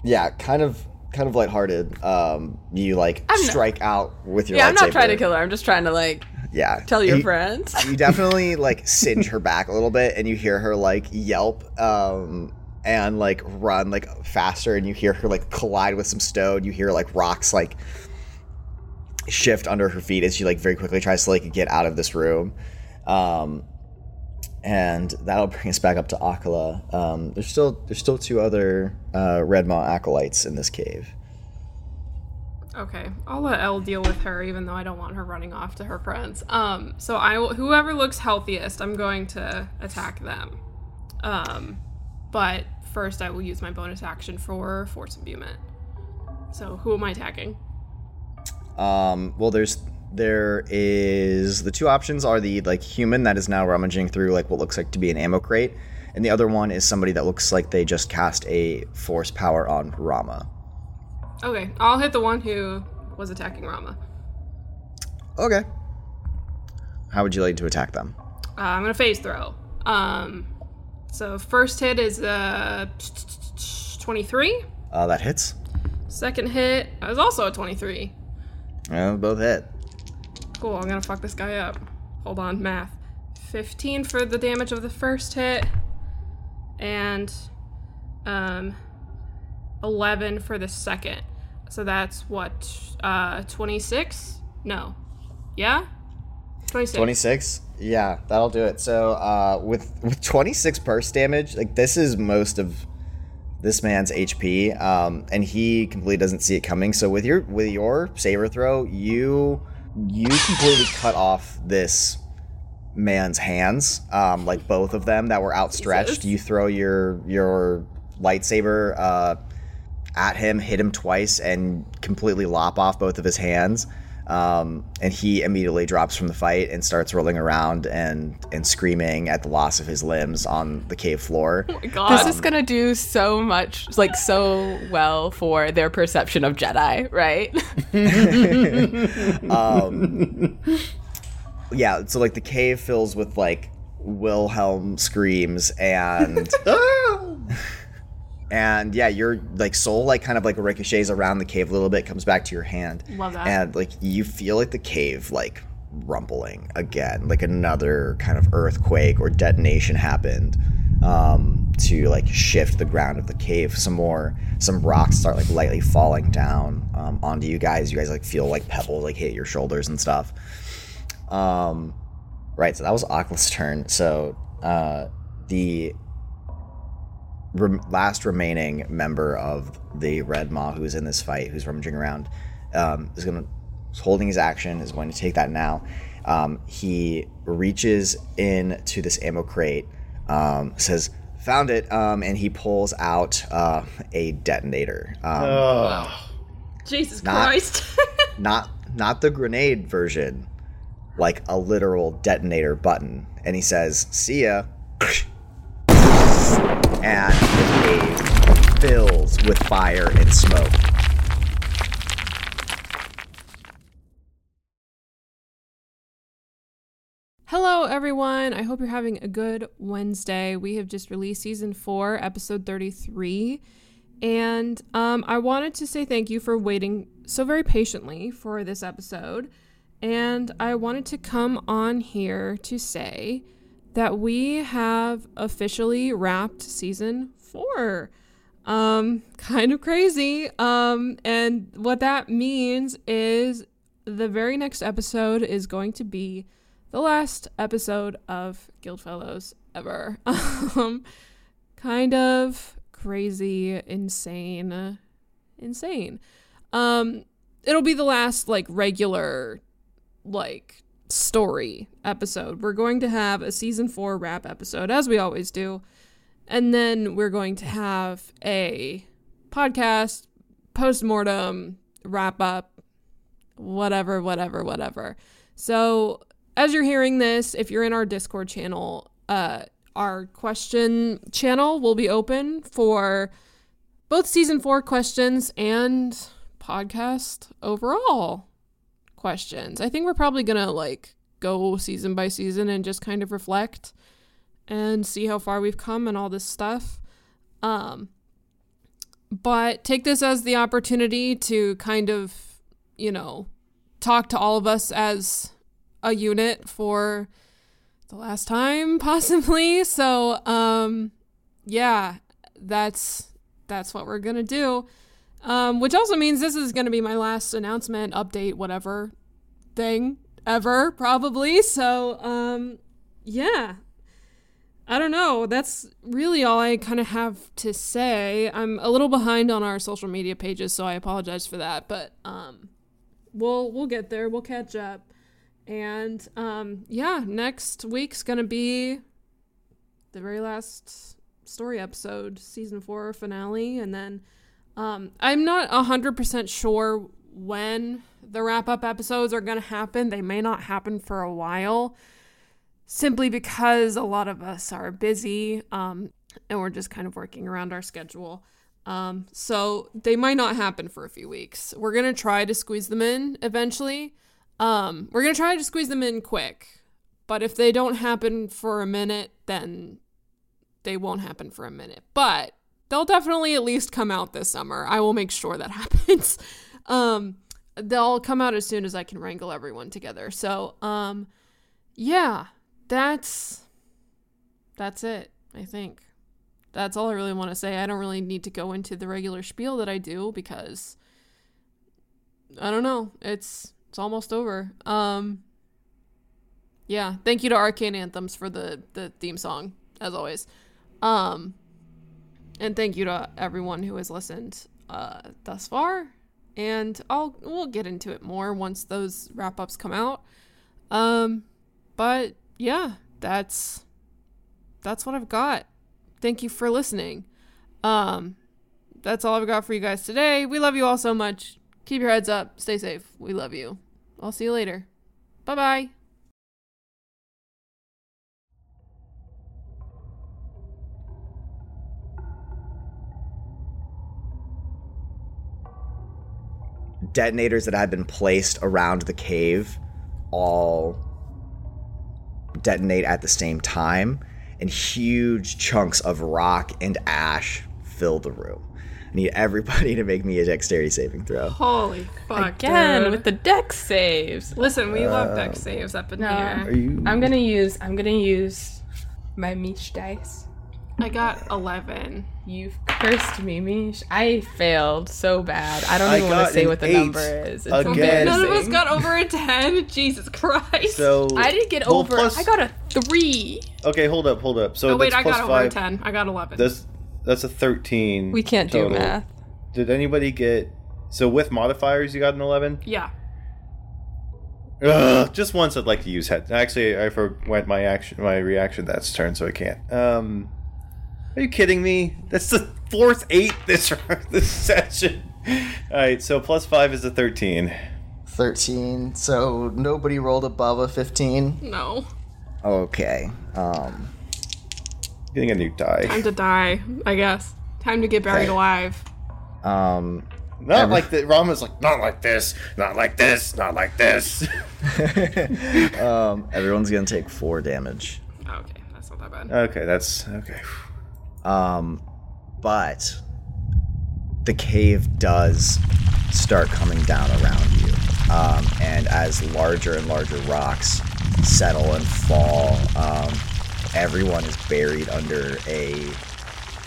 Yeah. Kind of. Kind of lighthearted. Um. You like I'm not- strike out with your. Yeah, I'm not trying to kill her. I'm just trying to like Yeah. tell your You- friends. you definitely like singe her back a little bit and you hear her like yelp um and like run like faster and you hear her like collide with some stone you hear like rocks like shift under her feet as she like very quickly tries to like get out of this room um and that'll bring us back up to Akala. Um, there's still there's still two other uh, Red Maw acolytes in this cave. Okay, I'll let Elle deal with her, even though I don't want her running off to her friends. Um, so I will, whoever looks healthiest, I'm going to attack them. Um, but first, I will use my bonus action for force imbuement. So who am I attacking? Um, well, there's there is the two options are the like human that is now rummaging through like what looks like to be an ammo crate, and the other one is somebody that looks like they just cast a force power on Rama. Okay, I'll hit the one who was attacking Rama. Okay. How would you like to attack them? Uh, I'm gonna phase throw. Um, so first hit is uh 23. Uh, that hits. Second hit is also a 23. Uh, both hit. Cool, I'm gonna fuck this guy up. Hold on, math. 15 for the damage of the first hit, and um, 11 for the second. So that's what, uh, 26? No. Yeah? 26. 26 yeah that'll do it so uh with with 26 burst damage like this is most of this man's hp um and he completely doesn't see it coming so with your with your saber throw you you completely cut off this man's hands um like both of them that were outstretched Jesus. you throw your your lightsaber uh at him, hit him twice, and completely lop off both of his hands. Um, and he immediately drops from the fight and starts rolling around and and screaming at the loss of his limbs on the cave floor. Oh my God. This is gonna do so much, like so well for their perception of Jedi, right? yeah, so like the cave fills with like Wilhelm screams and and yeah, your like soul like kind of like ricochets around the cave a little bit, comes back to your hand. Love that. And like you feel like the cave like rumbling again, like another kind of earthquake or detonation happened um, to like shift the ground of the cave some more. Some rocks start like lightly falling down um, onto you guys. You guys like feel like pebbles like hit your shoulders and stuff. Um, right, so that was Akala's turn. So uh, the rem- last remaining member of the Red Maw who's in this fight, who's rummaging around, um, is gonna is holding his action, is going to take that now. Um, he reaches in to this ammo crate, um, says, "Found it," um, and he pulls out uh, a detonator. Um, Jesus Not- Christ. not not the grenade version, like a literal detonator button, and he says, "See ya." And the cave fills with fire and smoke. Hello, everyone. I hope you're having a good Wednesday. We have just released season four, episode 33. And um, I wanted to say thank you for waiting so very patiently for this episode. And I wanted to come on here to say that we have officially wrapped season four. Um, kind of crazy. Um, and what that means is the very next episode is going to be the last episode of Guildfellows ever. um, kind of crazy, insane, insane. Um, it'll be the last like regular, like story episode. We're going to have a season four wrap episode, as we always do, and then we're going to have a podcast post mortem wrap up, whatever, whatever, whatever. So as you're hearing this, if you're in our Discord channel, uh, our question channel will be open for both season four questions and podcast overall questions. I think we're probably gonna like go season by season and just kind of reflect and see how far we've come and all this stuff. Um, but take this as the opportunity to kind of, you know, talk to all of us as a unit for the last time possibly so um yeah that's that's what we're gonna do um which also means this is gonna be my last announcement update whatever thing ever probably so um yeah I don't know. That's really all I kind of have to say. I'm a little behind on our social media pages, so I apologize for that. But um, we'll we'll get there. We'll catch up. And um, yeah, next week's gonna be the very last story episode, season four finale, and then um, I'm not hundred percent sure when the wrap up episodes are gonna happen. They may not happen for a while, simply because a lot of us are busy, um, and we're just kind of working around our schedule. Um, so they might not happen for a few weeks. We're gonna try to squeeze them in eventually. Um, we're gonna try to squeeze them in quick, but if they don't happen for a minute, then they won't happen for a minute. But they'll definitely at least come out this summer. I will make sure that happens. um, they'll come out as soon as I can wrangle everyone together. So, um, yeah, that's that's it. I think that's all I really want to say. I don't really need to go into the regular spiel that I do because I don't know. It's it's almost over. Um Yeah, thank you to Arcane Anthems for the the theme song as always. Um and thank you to everyone who has listened uh thus far. And I'll we'll get into it more once those wrap-ups come out. Um but yeah, that's that's what I've got. Thank you for listening. Um that's all I've got for you guys today. We love you all so much. Keep your heads up. Stay safe. We love you. I'll see you later. Bye bye. Detonators that had been placed around the cave all detonate at the same time, and huge chunks of rock and ash fill the room. I need everybody to make me a dexterity saving throw. Holy fuck. Again dude. with the dex saves. Listen, we love dex um, saves up in No. here. Are you? I'm gonna use I'm gonna use my Mish dice. I got 11. You've cursed me, Mish. I failed so bad. I don't I even want to say what the eight number is. It's again. None of us got over a 10. Jesus Christ. So I didn't get well, over. plus- I got a three. Okay, hold up, hold up. So oh, wait, that's I got plus over a 10. I got 11. That's that's a thirteen. We can't total. do math. Did anybody get? So with modifiers, you got an eleven. yeah. Ugh, just once I'd like to use head. Actually, I forwent my action, my reaction. That's turn, so I can't. Um, are you kidding me? That's the fourth eight this this session. All right, so plus five is a thirteen. 13. So nobody rolled above a 15. No. Okay. Um, Getting a new die. Time to die, I guess. Time to get buried Okay. alive. um, Not like the Rama's like not like this, not like this, not like this. um, everyone's gonna take four damage. Okay, that's not that bad. okay, that's okay. Um, but the cave does start coming down around you. Um, and as larger and larger rocks settle and fall, um, everyone is buried under a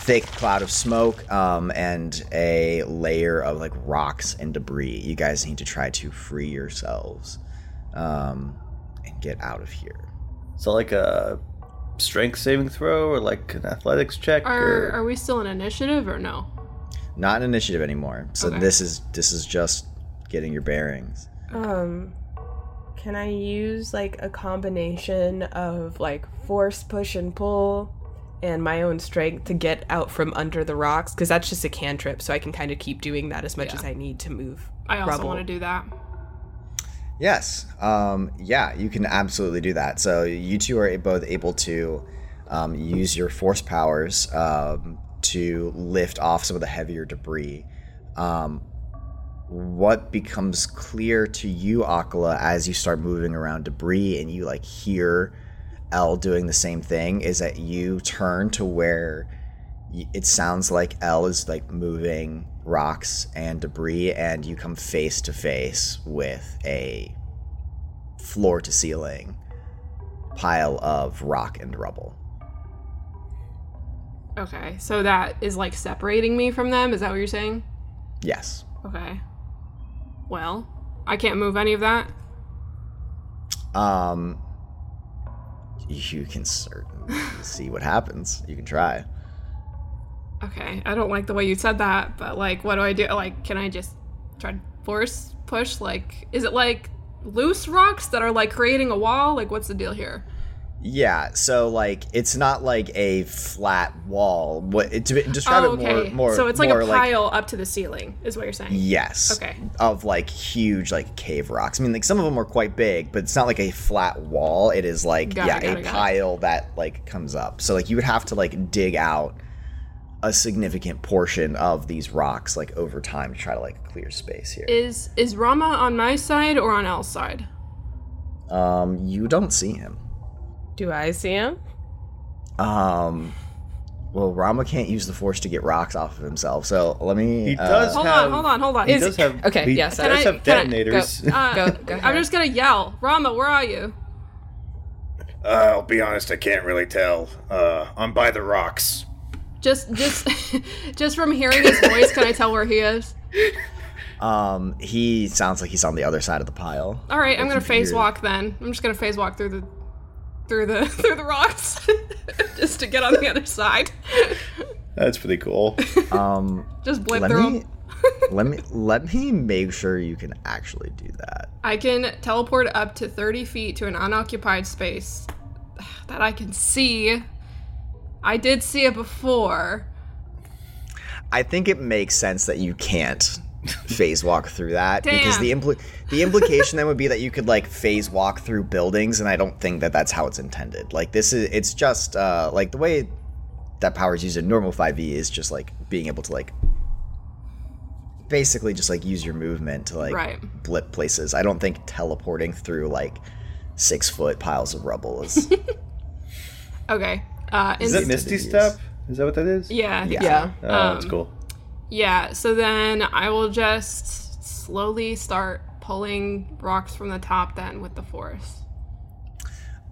thick cloud of smoke um, and a layer of like rocks and debris. You guys need to try to free yourselves um, and get out of here. So like a strength saving throw or like an athletics check Are or are we still in initiative or no? Not an initiative anymore. So Okay. this is this is just getting your bearings. Um, can I use like a combination of like force push and pull and my own strength to get out from under the rocks? Because that's just a cantrip, so I can kind of keep doing that as much Yeah. as I need to move. I also rubble. want to do that. Yes. Um, yeah, you can absolutely do that. So you two are both able to um, use your force powers um, to lift off some of the heavier debris. Um, what becomes clear to you, Akala, as you start moving around debris and you like hear L doing the same thing, is that you turn to where it sounds like L is like moving rocks and debris, and you come face to face with a floor to ceiling pile of rock and rubble. Okay, so that is like separating me from them. Is that what you're saying? Yes. Okay. Well, I can't move any of that. Um, you can certainly see what happens. You can try. Okay, I don't like the way you said that, but like, what do I do? Like, can I just try to force push? Like, is it like loose rocks that are like creating a wall? Like, what's the deal here? Yeah, so like it's not like a flat wall. What it, to describe oh, it more more so it's like a pile up to the ceiling, is what you're saying. Yes. Okay. Of like huge like cave rocks. I mean, like some of them are quite big, but it's not like a flat wall. It is like Got yeah, a it, got it. pile that like comes up. So like you would have to like dig out a significant portion of these rocks like over time to try to like clear space here. Is is Rama on my side or on L's side? um, you don't see him. Do I see him? Um, well, Rama can't use the force to get rocks off of himself. So let me. He uh, does Hold have on, hold on, hold on. He Is- does have okay, he yes, does I- have can I- detonators. Uh, Go- go I'm just gonna yell, Rama, where are you? Uh, I'll be honest, I can't really tell. Uh, I'm by the rocks. Just, just, just from hearing his voice, can I tell where he is? Um, he sounds like he's on the other side of the pile. All right, I'm gonna can phase hear- walk then. I'm just gonna phase walk through the, through the, through the rocks, just to get on the other side. That's pretty cool. Um, Just blip let through me 'em. let me let me make sure you can actually do that. I can teleport up to 30 feet to an unoccupied space that I can see. I did see it before. I think it makes sense that you can't phase walk through that because the impli- the implication then would be that you could like phase walk through buildings, and I don't think that that's how it's intended. Like this is it's just uh, like the way that powers is used in normal 5e is just like being able to like basically just like use your movement to like Right. blip places. I don't think teleporting through like six foot piles of rubble is Okay. Uh, Is it Misty Yes. Step? Is that what that is? yeah. I think Yeah. so. Oh, that's Um, cool. Yeah, so then I will just slowly start pulling rocks from the top then with the force.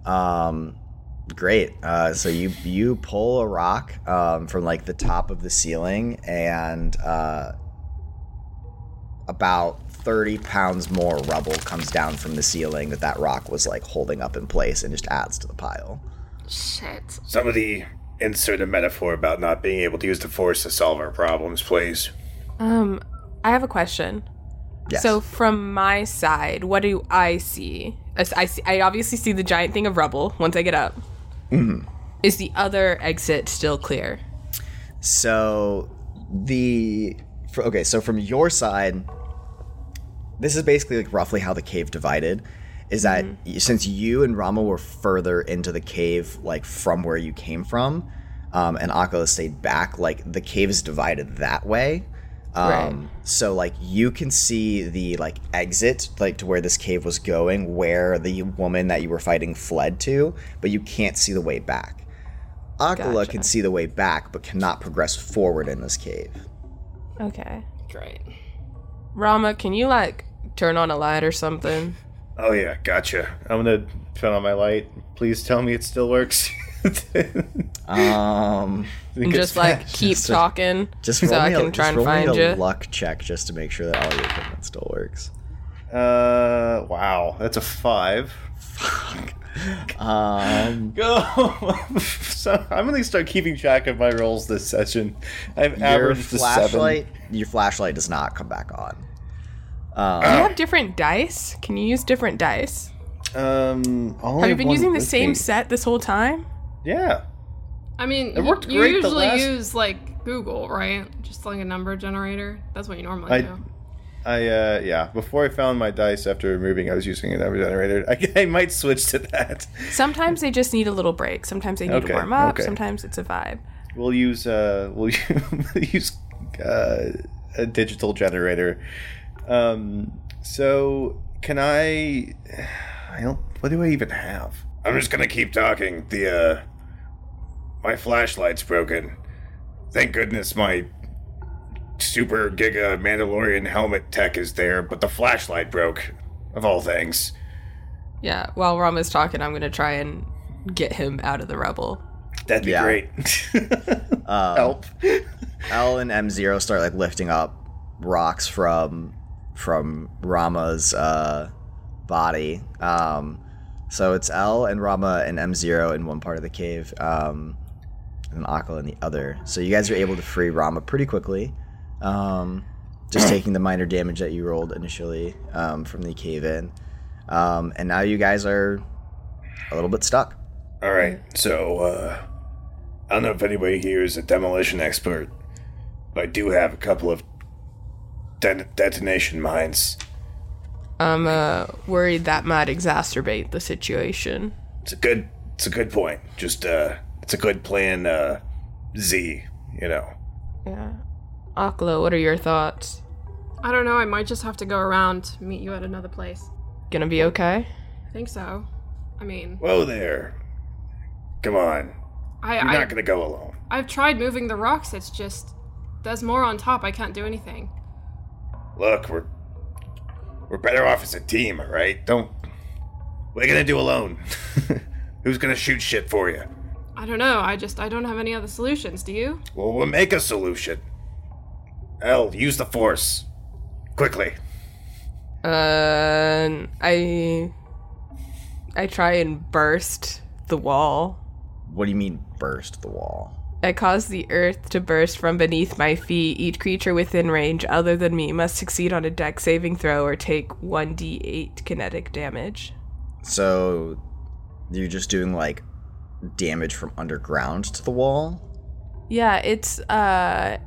Um, great. Uh, so you you pull a rock um, from like the top of the ceiling, and uh, about thirty pounds more rubble comes down from the ceiling that that rock was like holding up in place, and just adds to the pile. Shit. Somebody insert a metaphor about not being able to use the force to solve our problems, please. Um, I have a question. Yes. So from my side, what do I see? I see, I obviously see the giant thing of rubble once I get up. Mm-hmm. Is the other exit still clear? So the okay, so from your side, this is basically like roughly how the cave divided. Is that y- since you and Rama were further into the cave, like from where you came from, um, and Akala stayed back, like the cave is divided that way. Um, Right. So like you can see the like exit, like to where this cave was going, where the woman that you were fighting fled to, but you can't see the way back. Akala Gotcha. can see the way back, but cannot progress forward in this cave. Okay. Great. Rama, can you like turn on a light or something? Oh yeah, gotcha. I'm gonna turn on my light. Please tell me it still works. Um, And just like keep Just a- talking just so I can a, try just and find a you. luck check just to make sure that all your equipment still works. uh, wow, that's a five. Fuck. Um, Go. so I'm gonna start keeping track of my rolls this session. I've your averaged a seven. flashlight, your flashlight does not come back on. Do you have different dice? Can you use different dice? Um, only Have you been one using the same me. set this whole time? Yeah. I mean, It worked you great the usually last- use like Google, right? Just like a number generator. That's what you normally I- do. I uh yeah. Before I found my dice after moving, I was using a number generator. I, I might switch to that. Sometimes they just need a little break. Sometimes they need Okay, to warm up. okay. Sometimes it's a vibe. We'll use uh we'll use uh, a digital generator. Um. So can I? I don't. What do I even have? I'm just gonna keep talking. The uh my flashlight's broken. Thank goodness my super giga Mandalorian helmet tech is there, but the flashlight broke. Of all things. Yeah, while Rama's talking, I'm going to try and get him out of the rubble. That'd be Yeah. great. Um, Help. L and M Zero start like lifting up rocks from from Rama's uh, body. Um, so it's L and Rama and M Zero in one part of the cave, um, and Akala in the other. So you guys are able to free Rama pretty quickly, um, just taking the minor damage that you rolled initially um, from the cave in, um, and now you guys are a little bit stuck. All right, so uh, I don't know if anybody here is a demolition expert, but I do have a couple of den- detonation mines. I'm uh, worried that might exacerbate the situation. It's a good, it's a good point. Just uh, it's a good plan. Uh, Z, you know. Yeah. Akala, what are your thoughts? I don't know. I might just have to go around meet you at another place. Gonna be okay? I think so. I mean, Whoa there. Come on, I, you're I not gonna go alone. I've tried moving the rocks. It's just there's more on top. I can't do anything. Look, we're we're better off as a team, all right? Don't. What are you gonna do alone? Who's gonna shoot shit for you? I don't know. I just I don't have any other solutions. Do you? Well, we'll make a solution. L, use the force. Quickly. Uh, I I try and burst the wall. What do you mean burst the wall? I cause the earth to burst from beneath my feet. Each creature within range other than me must succeed on a dex saving throw or take 1d8 kinetic damage. So you're just doing like damage from underground to the wall? Yeah, it's uh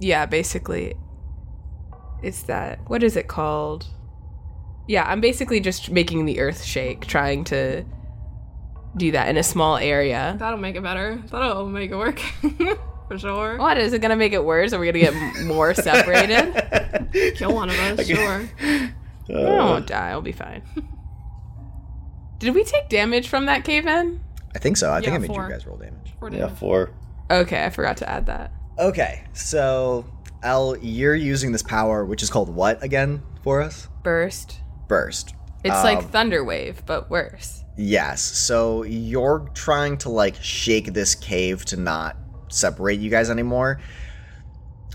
yeah, basically it's that what is it called? Yeah, I'm basically just making the earth shake, trying to do that in a small area. That'll make it better. That'll make it work for sure. What is it gonna make it worse? Are we gonna get more separated? Kill one of us, sure. I won't die. I'll be fine. Did we take damage from that cave in? I think so. I think I made four. you guys roll damage. Four Yeah, four. Okay, I forgot to add that. Okay, so L, you're using this power, which is called what again for us? Burst. Burst. It's Um, like thunder wave, but worse. Yes. So you're trying to like shake this cave to not separate you guys anymore.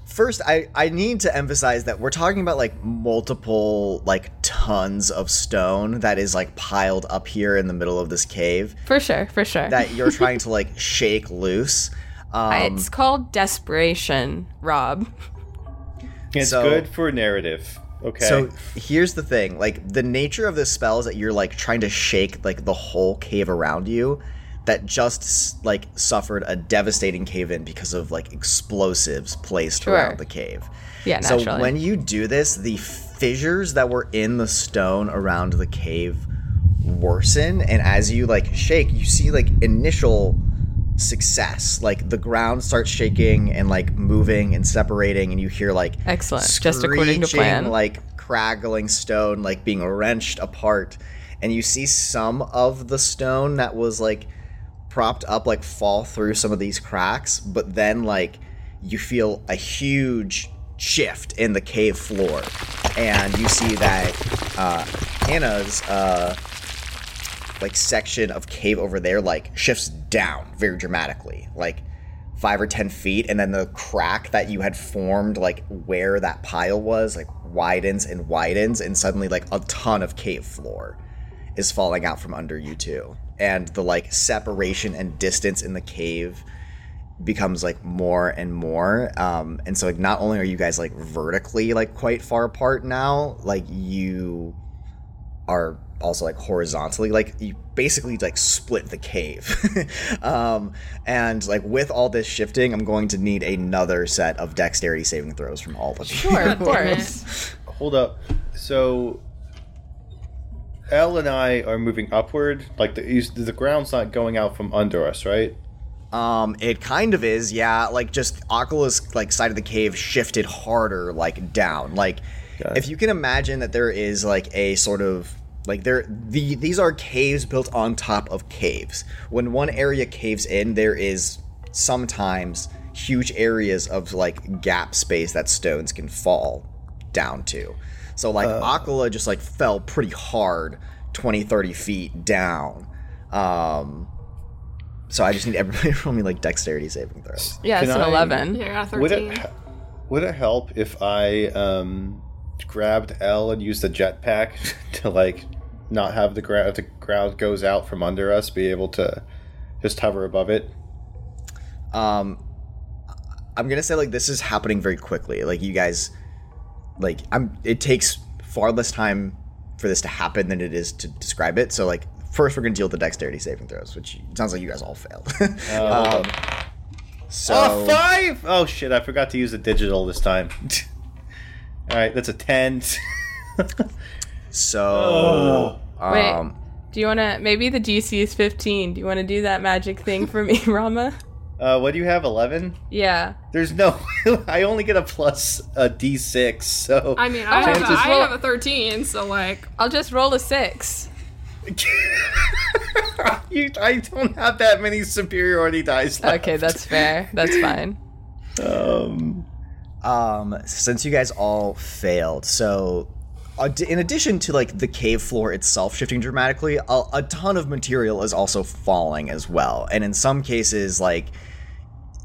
First, I, I need to emphasize that we're talking about like multiple like tons of stone that is like piled up here in the middle of this cave For sure, for sure. that you're trying to like shake loose. Um, it's called desperation, Rob. It's So- good for narrative. Okay. So here's the thing, like the nature of this spell is that you're like trying to shake like the whole cave around you that just like suffered a devastating cave in because of like explosives placed Sure. around the cave. Yeah, So naturally. when you do this, the fissures that were in the stone around the cave worsen and as you like shake you see like initial success like the ground starts shaking and like moving and separating and you hear like Excellent. Just according to plan. like craggling stone like being wrenched apart and you see some of the stone that was like propped up like fall through some of these cracks but then like you feel a huge shift in the cave floor and you see that uh hannah's uh like section of cave over there like shifts down very dramatically like five or ten feet and then the crack that you had formed like where that pile was like widens and widens and suddenly like a ton of cave floor is falling out from under you too and the like separation and distance in the cave becomes like more and more um and so like not only are you guys like vertically like quite far apart now like you are also like horizontally like you basically like split the cave um and like with all this shifting i'm going to need another set of dexterity saving throws from all of you Sure, of course. Hold up. So Elle and I are moving upward. Like the the ground's not going out from under us, right? Um, it kind of is, yeah. Like just Akala's like side of the cave shifted harder, like down. Like if you can imagine that there is like a sort of like there the these are caves built on top of caves. When one area caves in, there is sometimes huge areas of like gap space that stones can fall down to. So like Akala just like fell pretty hard 20 30 feet down. Um so I just need everybody to roll me like dexterity saving throws. Yeah, it's Can an I- 11. Yeah, I got Would 13. it would it help if I um grabbed L and used the jetpack to like not have the ground the ground goes out from under us, be able to just hover above it? Um I'm going to say like this is happening very quickly. Like you guys like I'm it takes far less time for this to happen than it is to describe it. So like first we're going to deal with the dexterity saving throws, which sounds like you guys all failed. um, so oh, five! Oh shit! I forgot to use the digital this time. All right, that's a ten. so Wait. um Do you want to? Maybe the DC is 15. Do you want to do that magic thing for me, Rama? uh, what do you have? Eleven? Yeah. There's no. I only get a plus a D six. So I mean, I have, a, Chances- I have a 13, so like, I'll just roll a six. you, I don't have that many superiority dice. Left. Okay, that's fair. That's fine. Um. Um since you guys all failed so in addition to like the cave floor itself shifting dramatically a, a ton of material is also falling as well. And in some cases like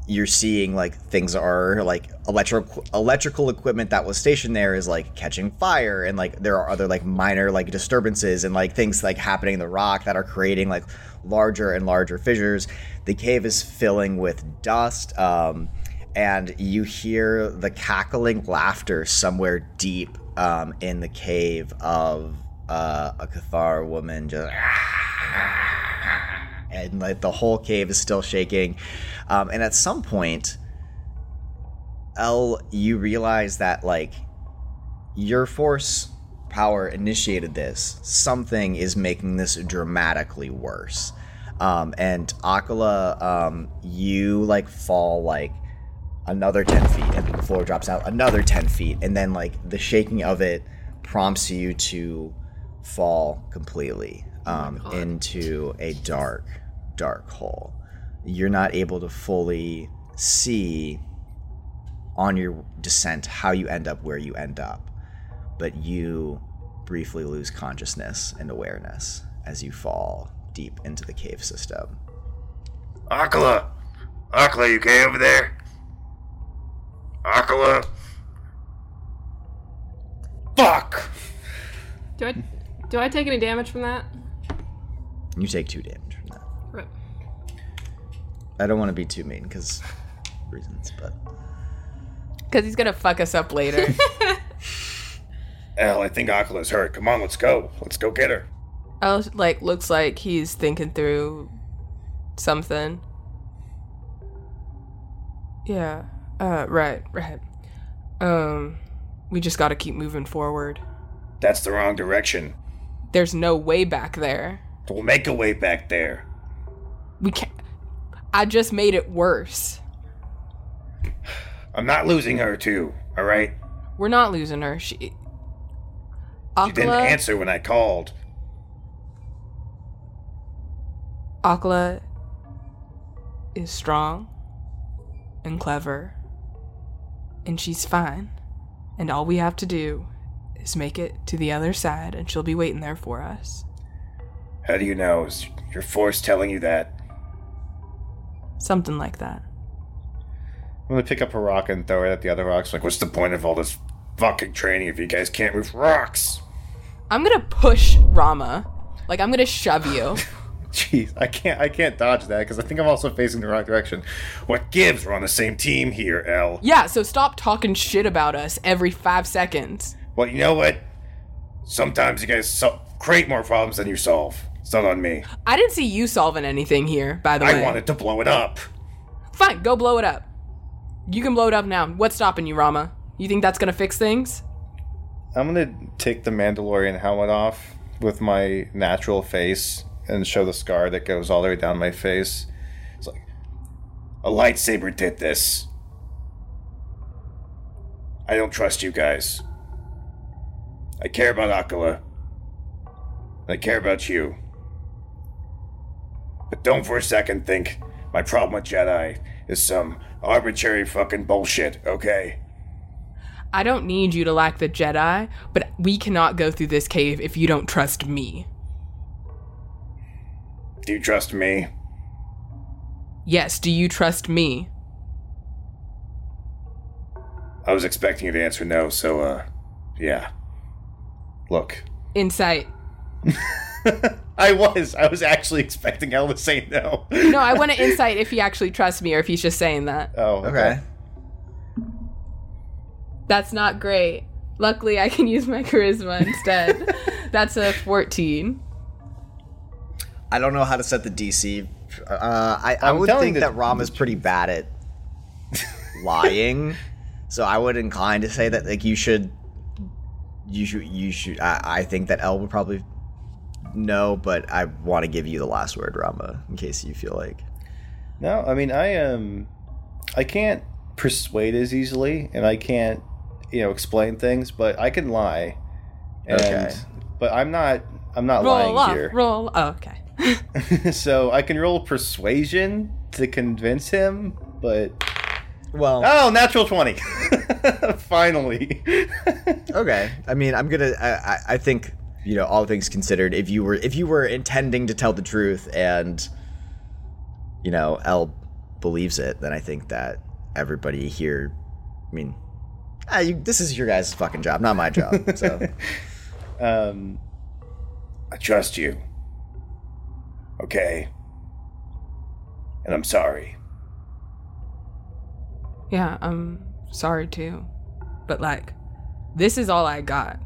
you're seeing like things are like electrical electrical equipment that was stationed there is like catching fire and like there are other like minor like disturbances and like things like happening in the rock that are creating like larger and larger fissures. The cave is filling with dust um and you hear the cackling laughter somewhere deep um, in the cave of uh, a Cathar woman just and like the whole cave is still shaking. Um, and at some point El you realize that like your force power initiated this. Something is making this dramatically worse. Um, and Akala um, you like fall like another 10 feet and the floor drops out another 10 feet and then like the shaking of it prompts you to fall completely um, God. into a dark dark hole you're not able to fully see on your descent how you end up where you end up but you briefly lose consciousness and awareness as you fall deep into the cave system Akala! Akala, you okay over there? Akala? Fuck! do I do I take any damage from that? you take two damage from that Rip. I don't want to be too mean because reasons, but Because he's gonna fuck us up later. Elle, I think Akala's hurt. Come on, let's go. Let's go get her. El like looks like he's thinking through something. Yeah. Uh. Right. Right. Um. We just gotta keep moving forward. That's the wrong direction. There's no way back there. We'll make a way back there. We can't. I just made it worse. I'm not losing her, too, alright? We're not losing her. She. She didn't answer when I called. Akala is strong and clever, and she's fine. And all we have to do is make it to the other side, and she'll be waiting there for us. How do you know? Is your force telling you that? Something like that. I'm gonna pick up a rock and throw it at the other rocks. Like, Like, what's the point of all this fucking training if you guys can't move rocks? I'm gonna push Rama. Like, I'm gonna shove you. jeez, I can't, I can't dodge that because I think I'm also facing the wrong direction. What gives? We're on the same team here, L. yeah, so stop talking shit about us every five seconds. Well, you know what? Sometimes you guys so- create more problems than you solve. It's not on me. I didn't see you solving anything here, by the way. I wanted to blow it up. Fine, go blow it up. You can blow it up now. What's stopping you, Rama? You think that's gonna fix things? I'm gonna take the Mandalorian helmet off with my natural face and show the scar that goes all the way down my face. It's like a lightsaber did this. I don't trust you guys. I care about Akala. I care about you. But don't for a second think my problem with Jedi is some arbitrary fucking bullshit, okay? I don't need you to lack the Jedi, but we cannot go through this cave if you don't trust me. Do you trust me? Yes, do you trust me? I was expecting you to answer no, so, uh, yeah. Look, Insight. I was, I was actually expecting Elle to say no. No, I want to insight if he actually trusts me or if he's just saying that. Oh, Okay. That's not great. Luckily, I can use my charisma instead. That's a 14. I don't know how to set the DC. Uh, I, I would think the- that Rom is pretty bad at lying, so I would incline to say that like you should, you should, you should. I, I think that Elle would probably know, but I want to give you the last word, Rama, in case you feel like. No, I mean I um I can't persuade as easily and I can't, you know, explain things, but I can lie. And Okay. but I'm not I'm not Roll lying off. here. Roll. Oh, okay. so I can roll persuasion to convince him, but Well, oh, natural 20. Finally. okay. I mean, I'm gonna. I, I, I think you know, all things considered, if you were if you were intending to tell the truth and you know, Elle believes it, then I think that everybody here. I mean, ah, you, this is your guys' fucking job, not my job. So um I trust you. Okay? And I'm sorry. Yeah, I'm sorry too. But like, this is all I got.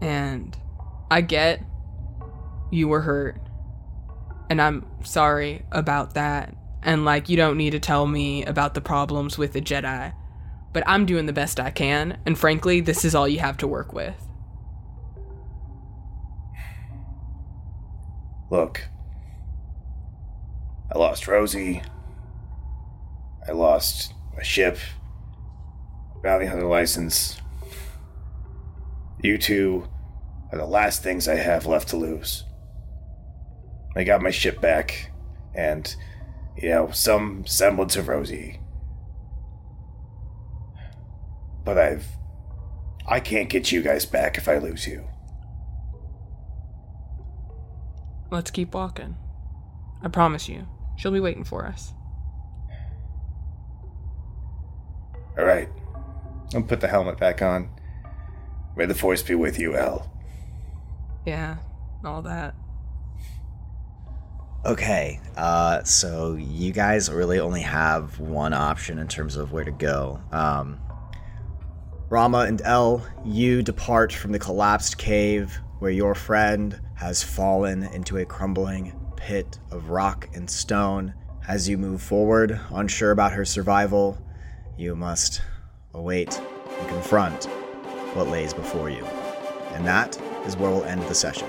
And I get you were hurt. And I'm sorry about that. And like, you don't need to tell me about the problems with the Jedi. But I'm doing the best I can. And frankly, this is all you have to work with. Look, I lost Rosie. I lost my ship, bounty hunter license. You two are the last things I have left to lose. I got my ship back, and, you know, some semblance of Rosie. But I've. I can't get you guys back if I lose you. Let's keep walking. I promise you, she'll be waiting for us. Alright, I'll put the helmet back on. may the force be with you, Al. Yeah, all that. Okay, uh, so you guys really only have one option in terms of where to go. Um, Rama and El, you depart from the collapsed cave where your friend has fallen into a crumbling pit of rock and stone. As you move forward, unsure about her survival, you must await and confront what lays before you. And that is where we'll end the session.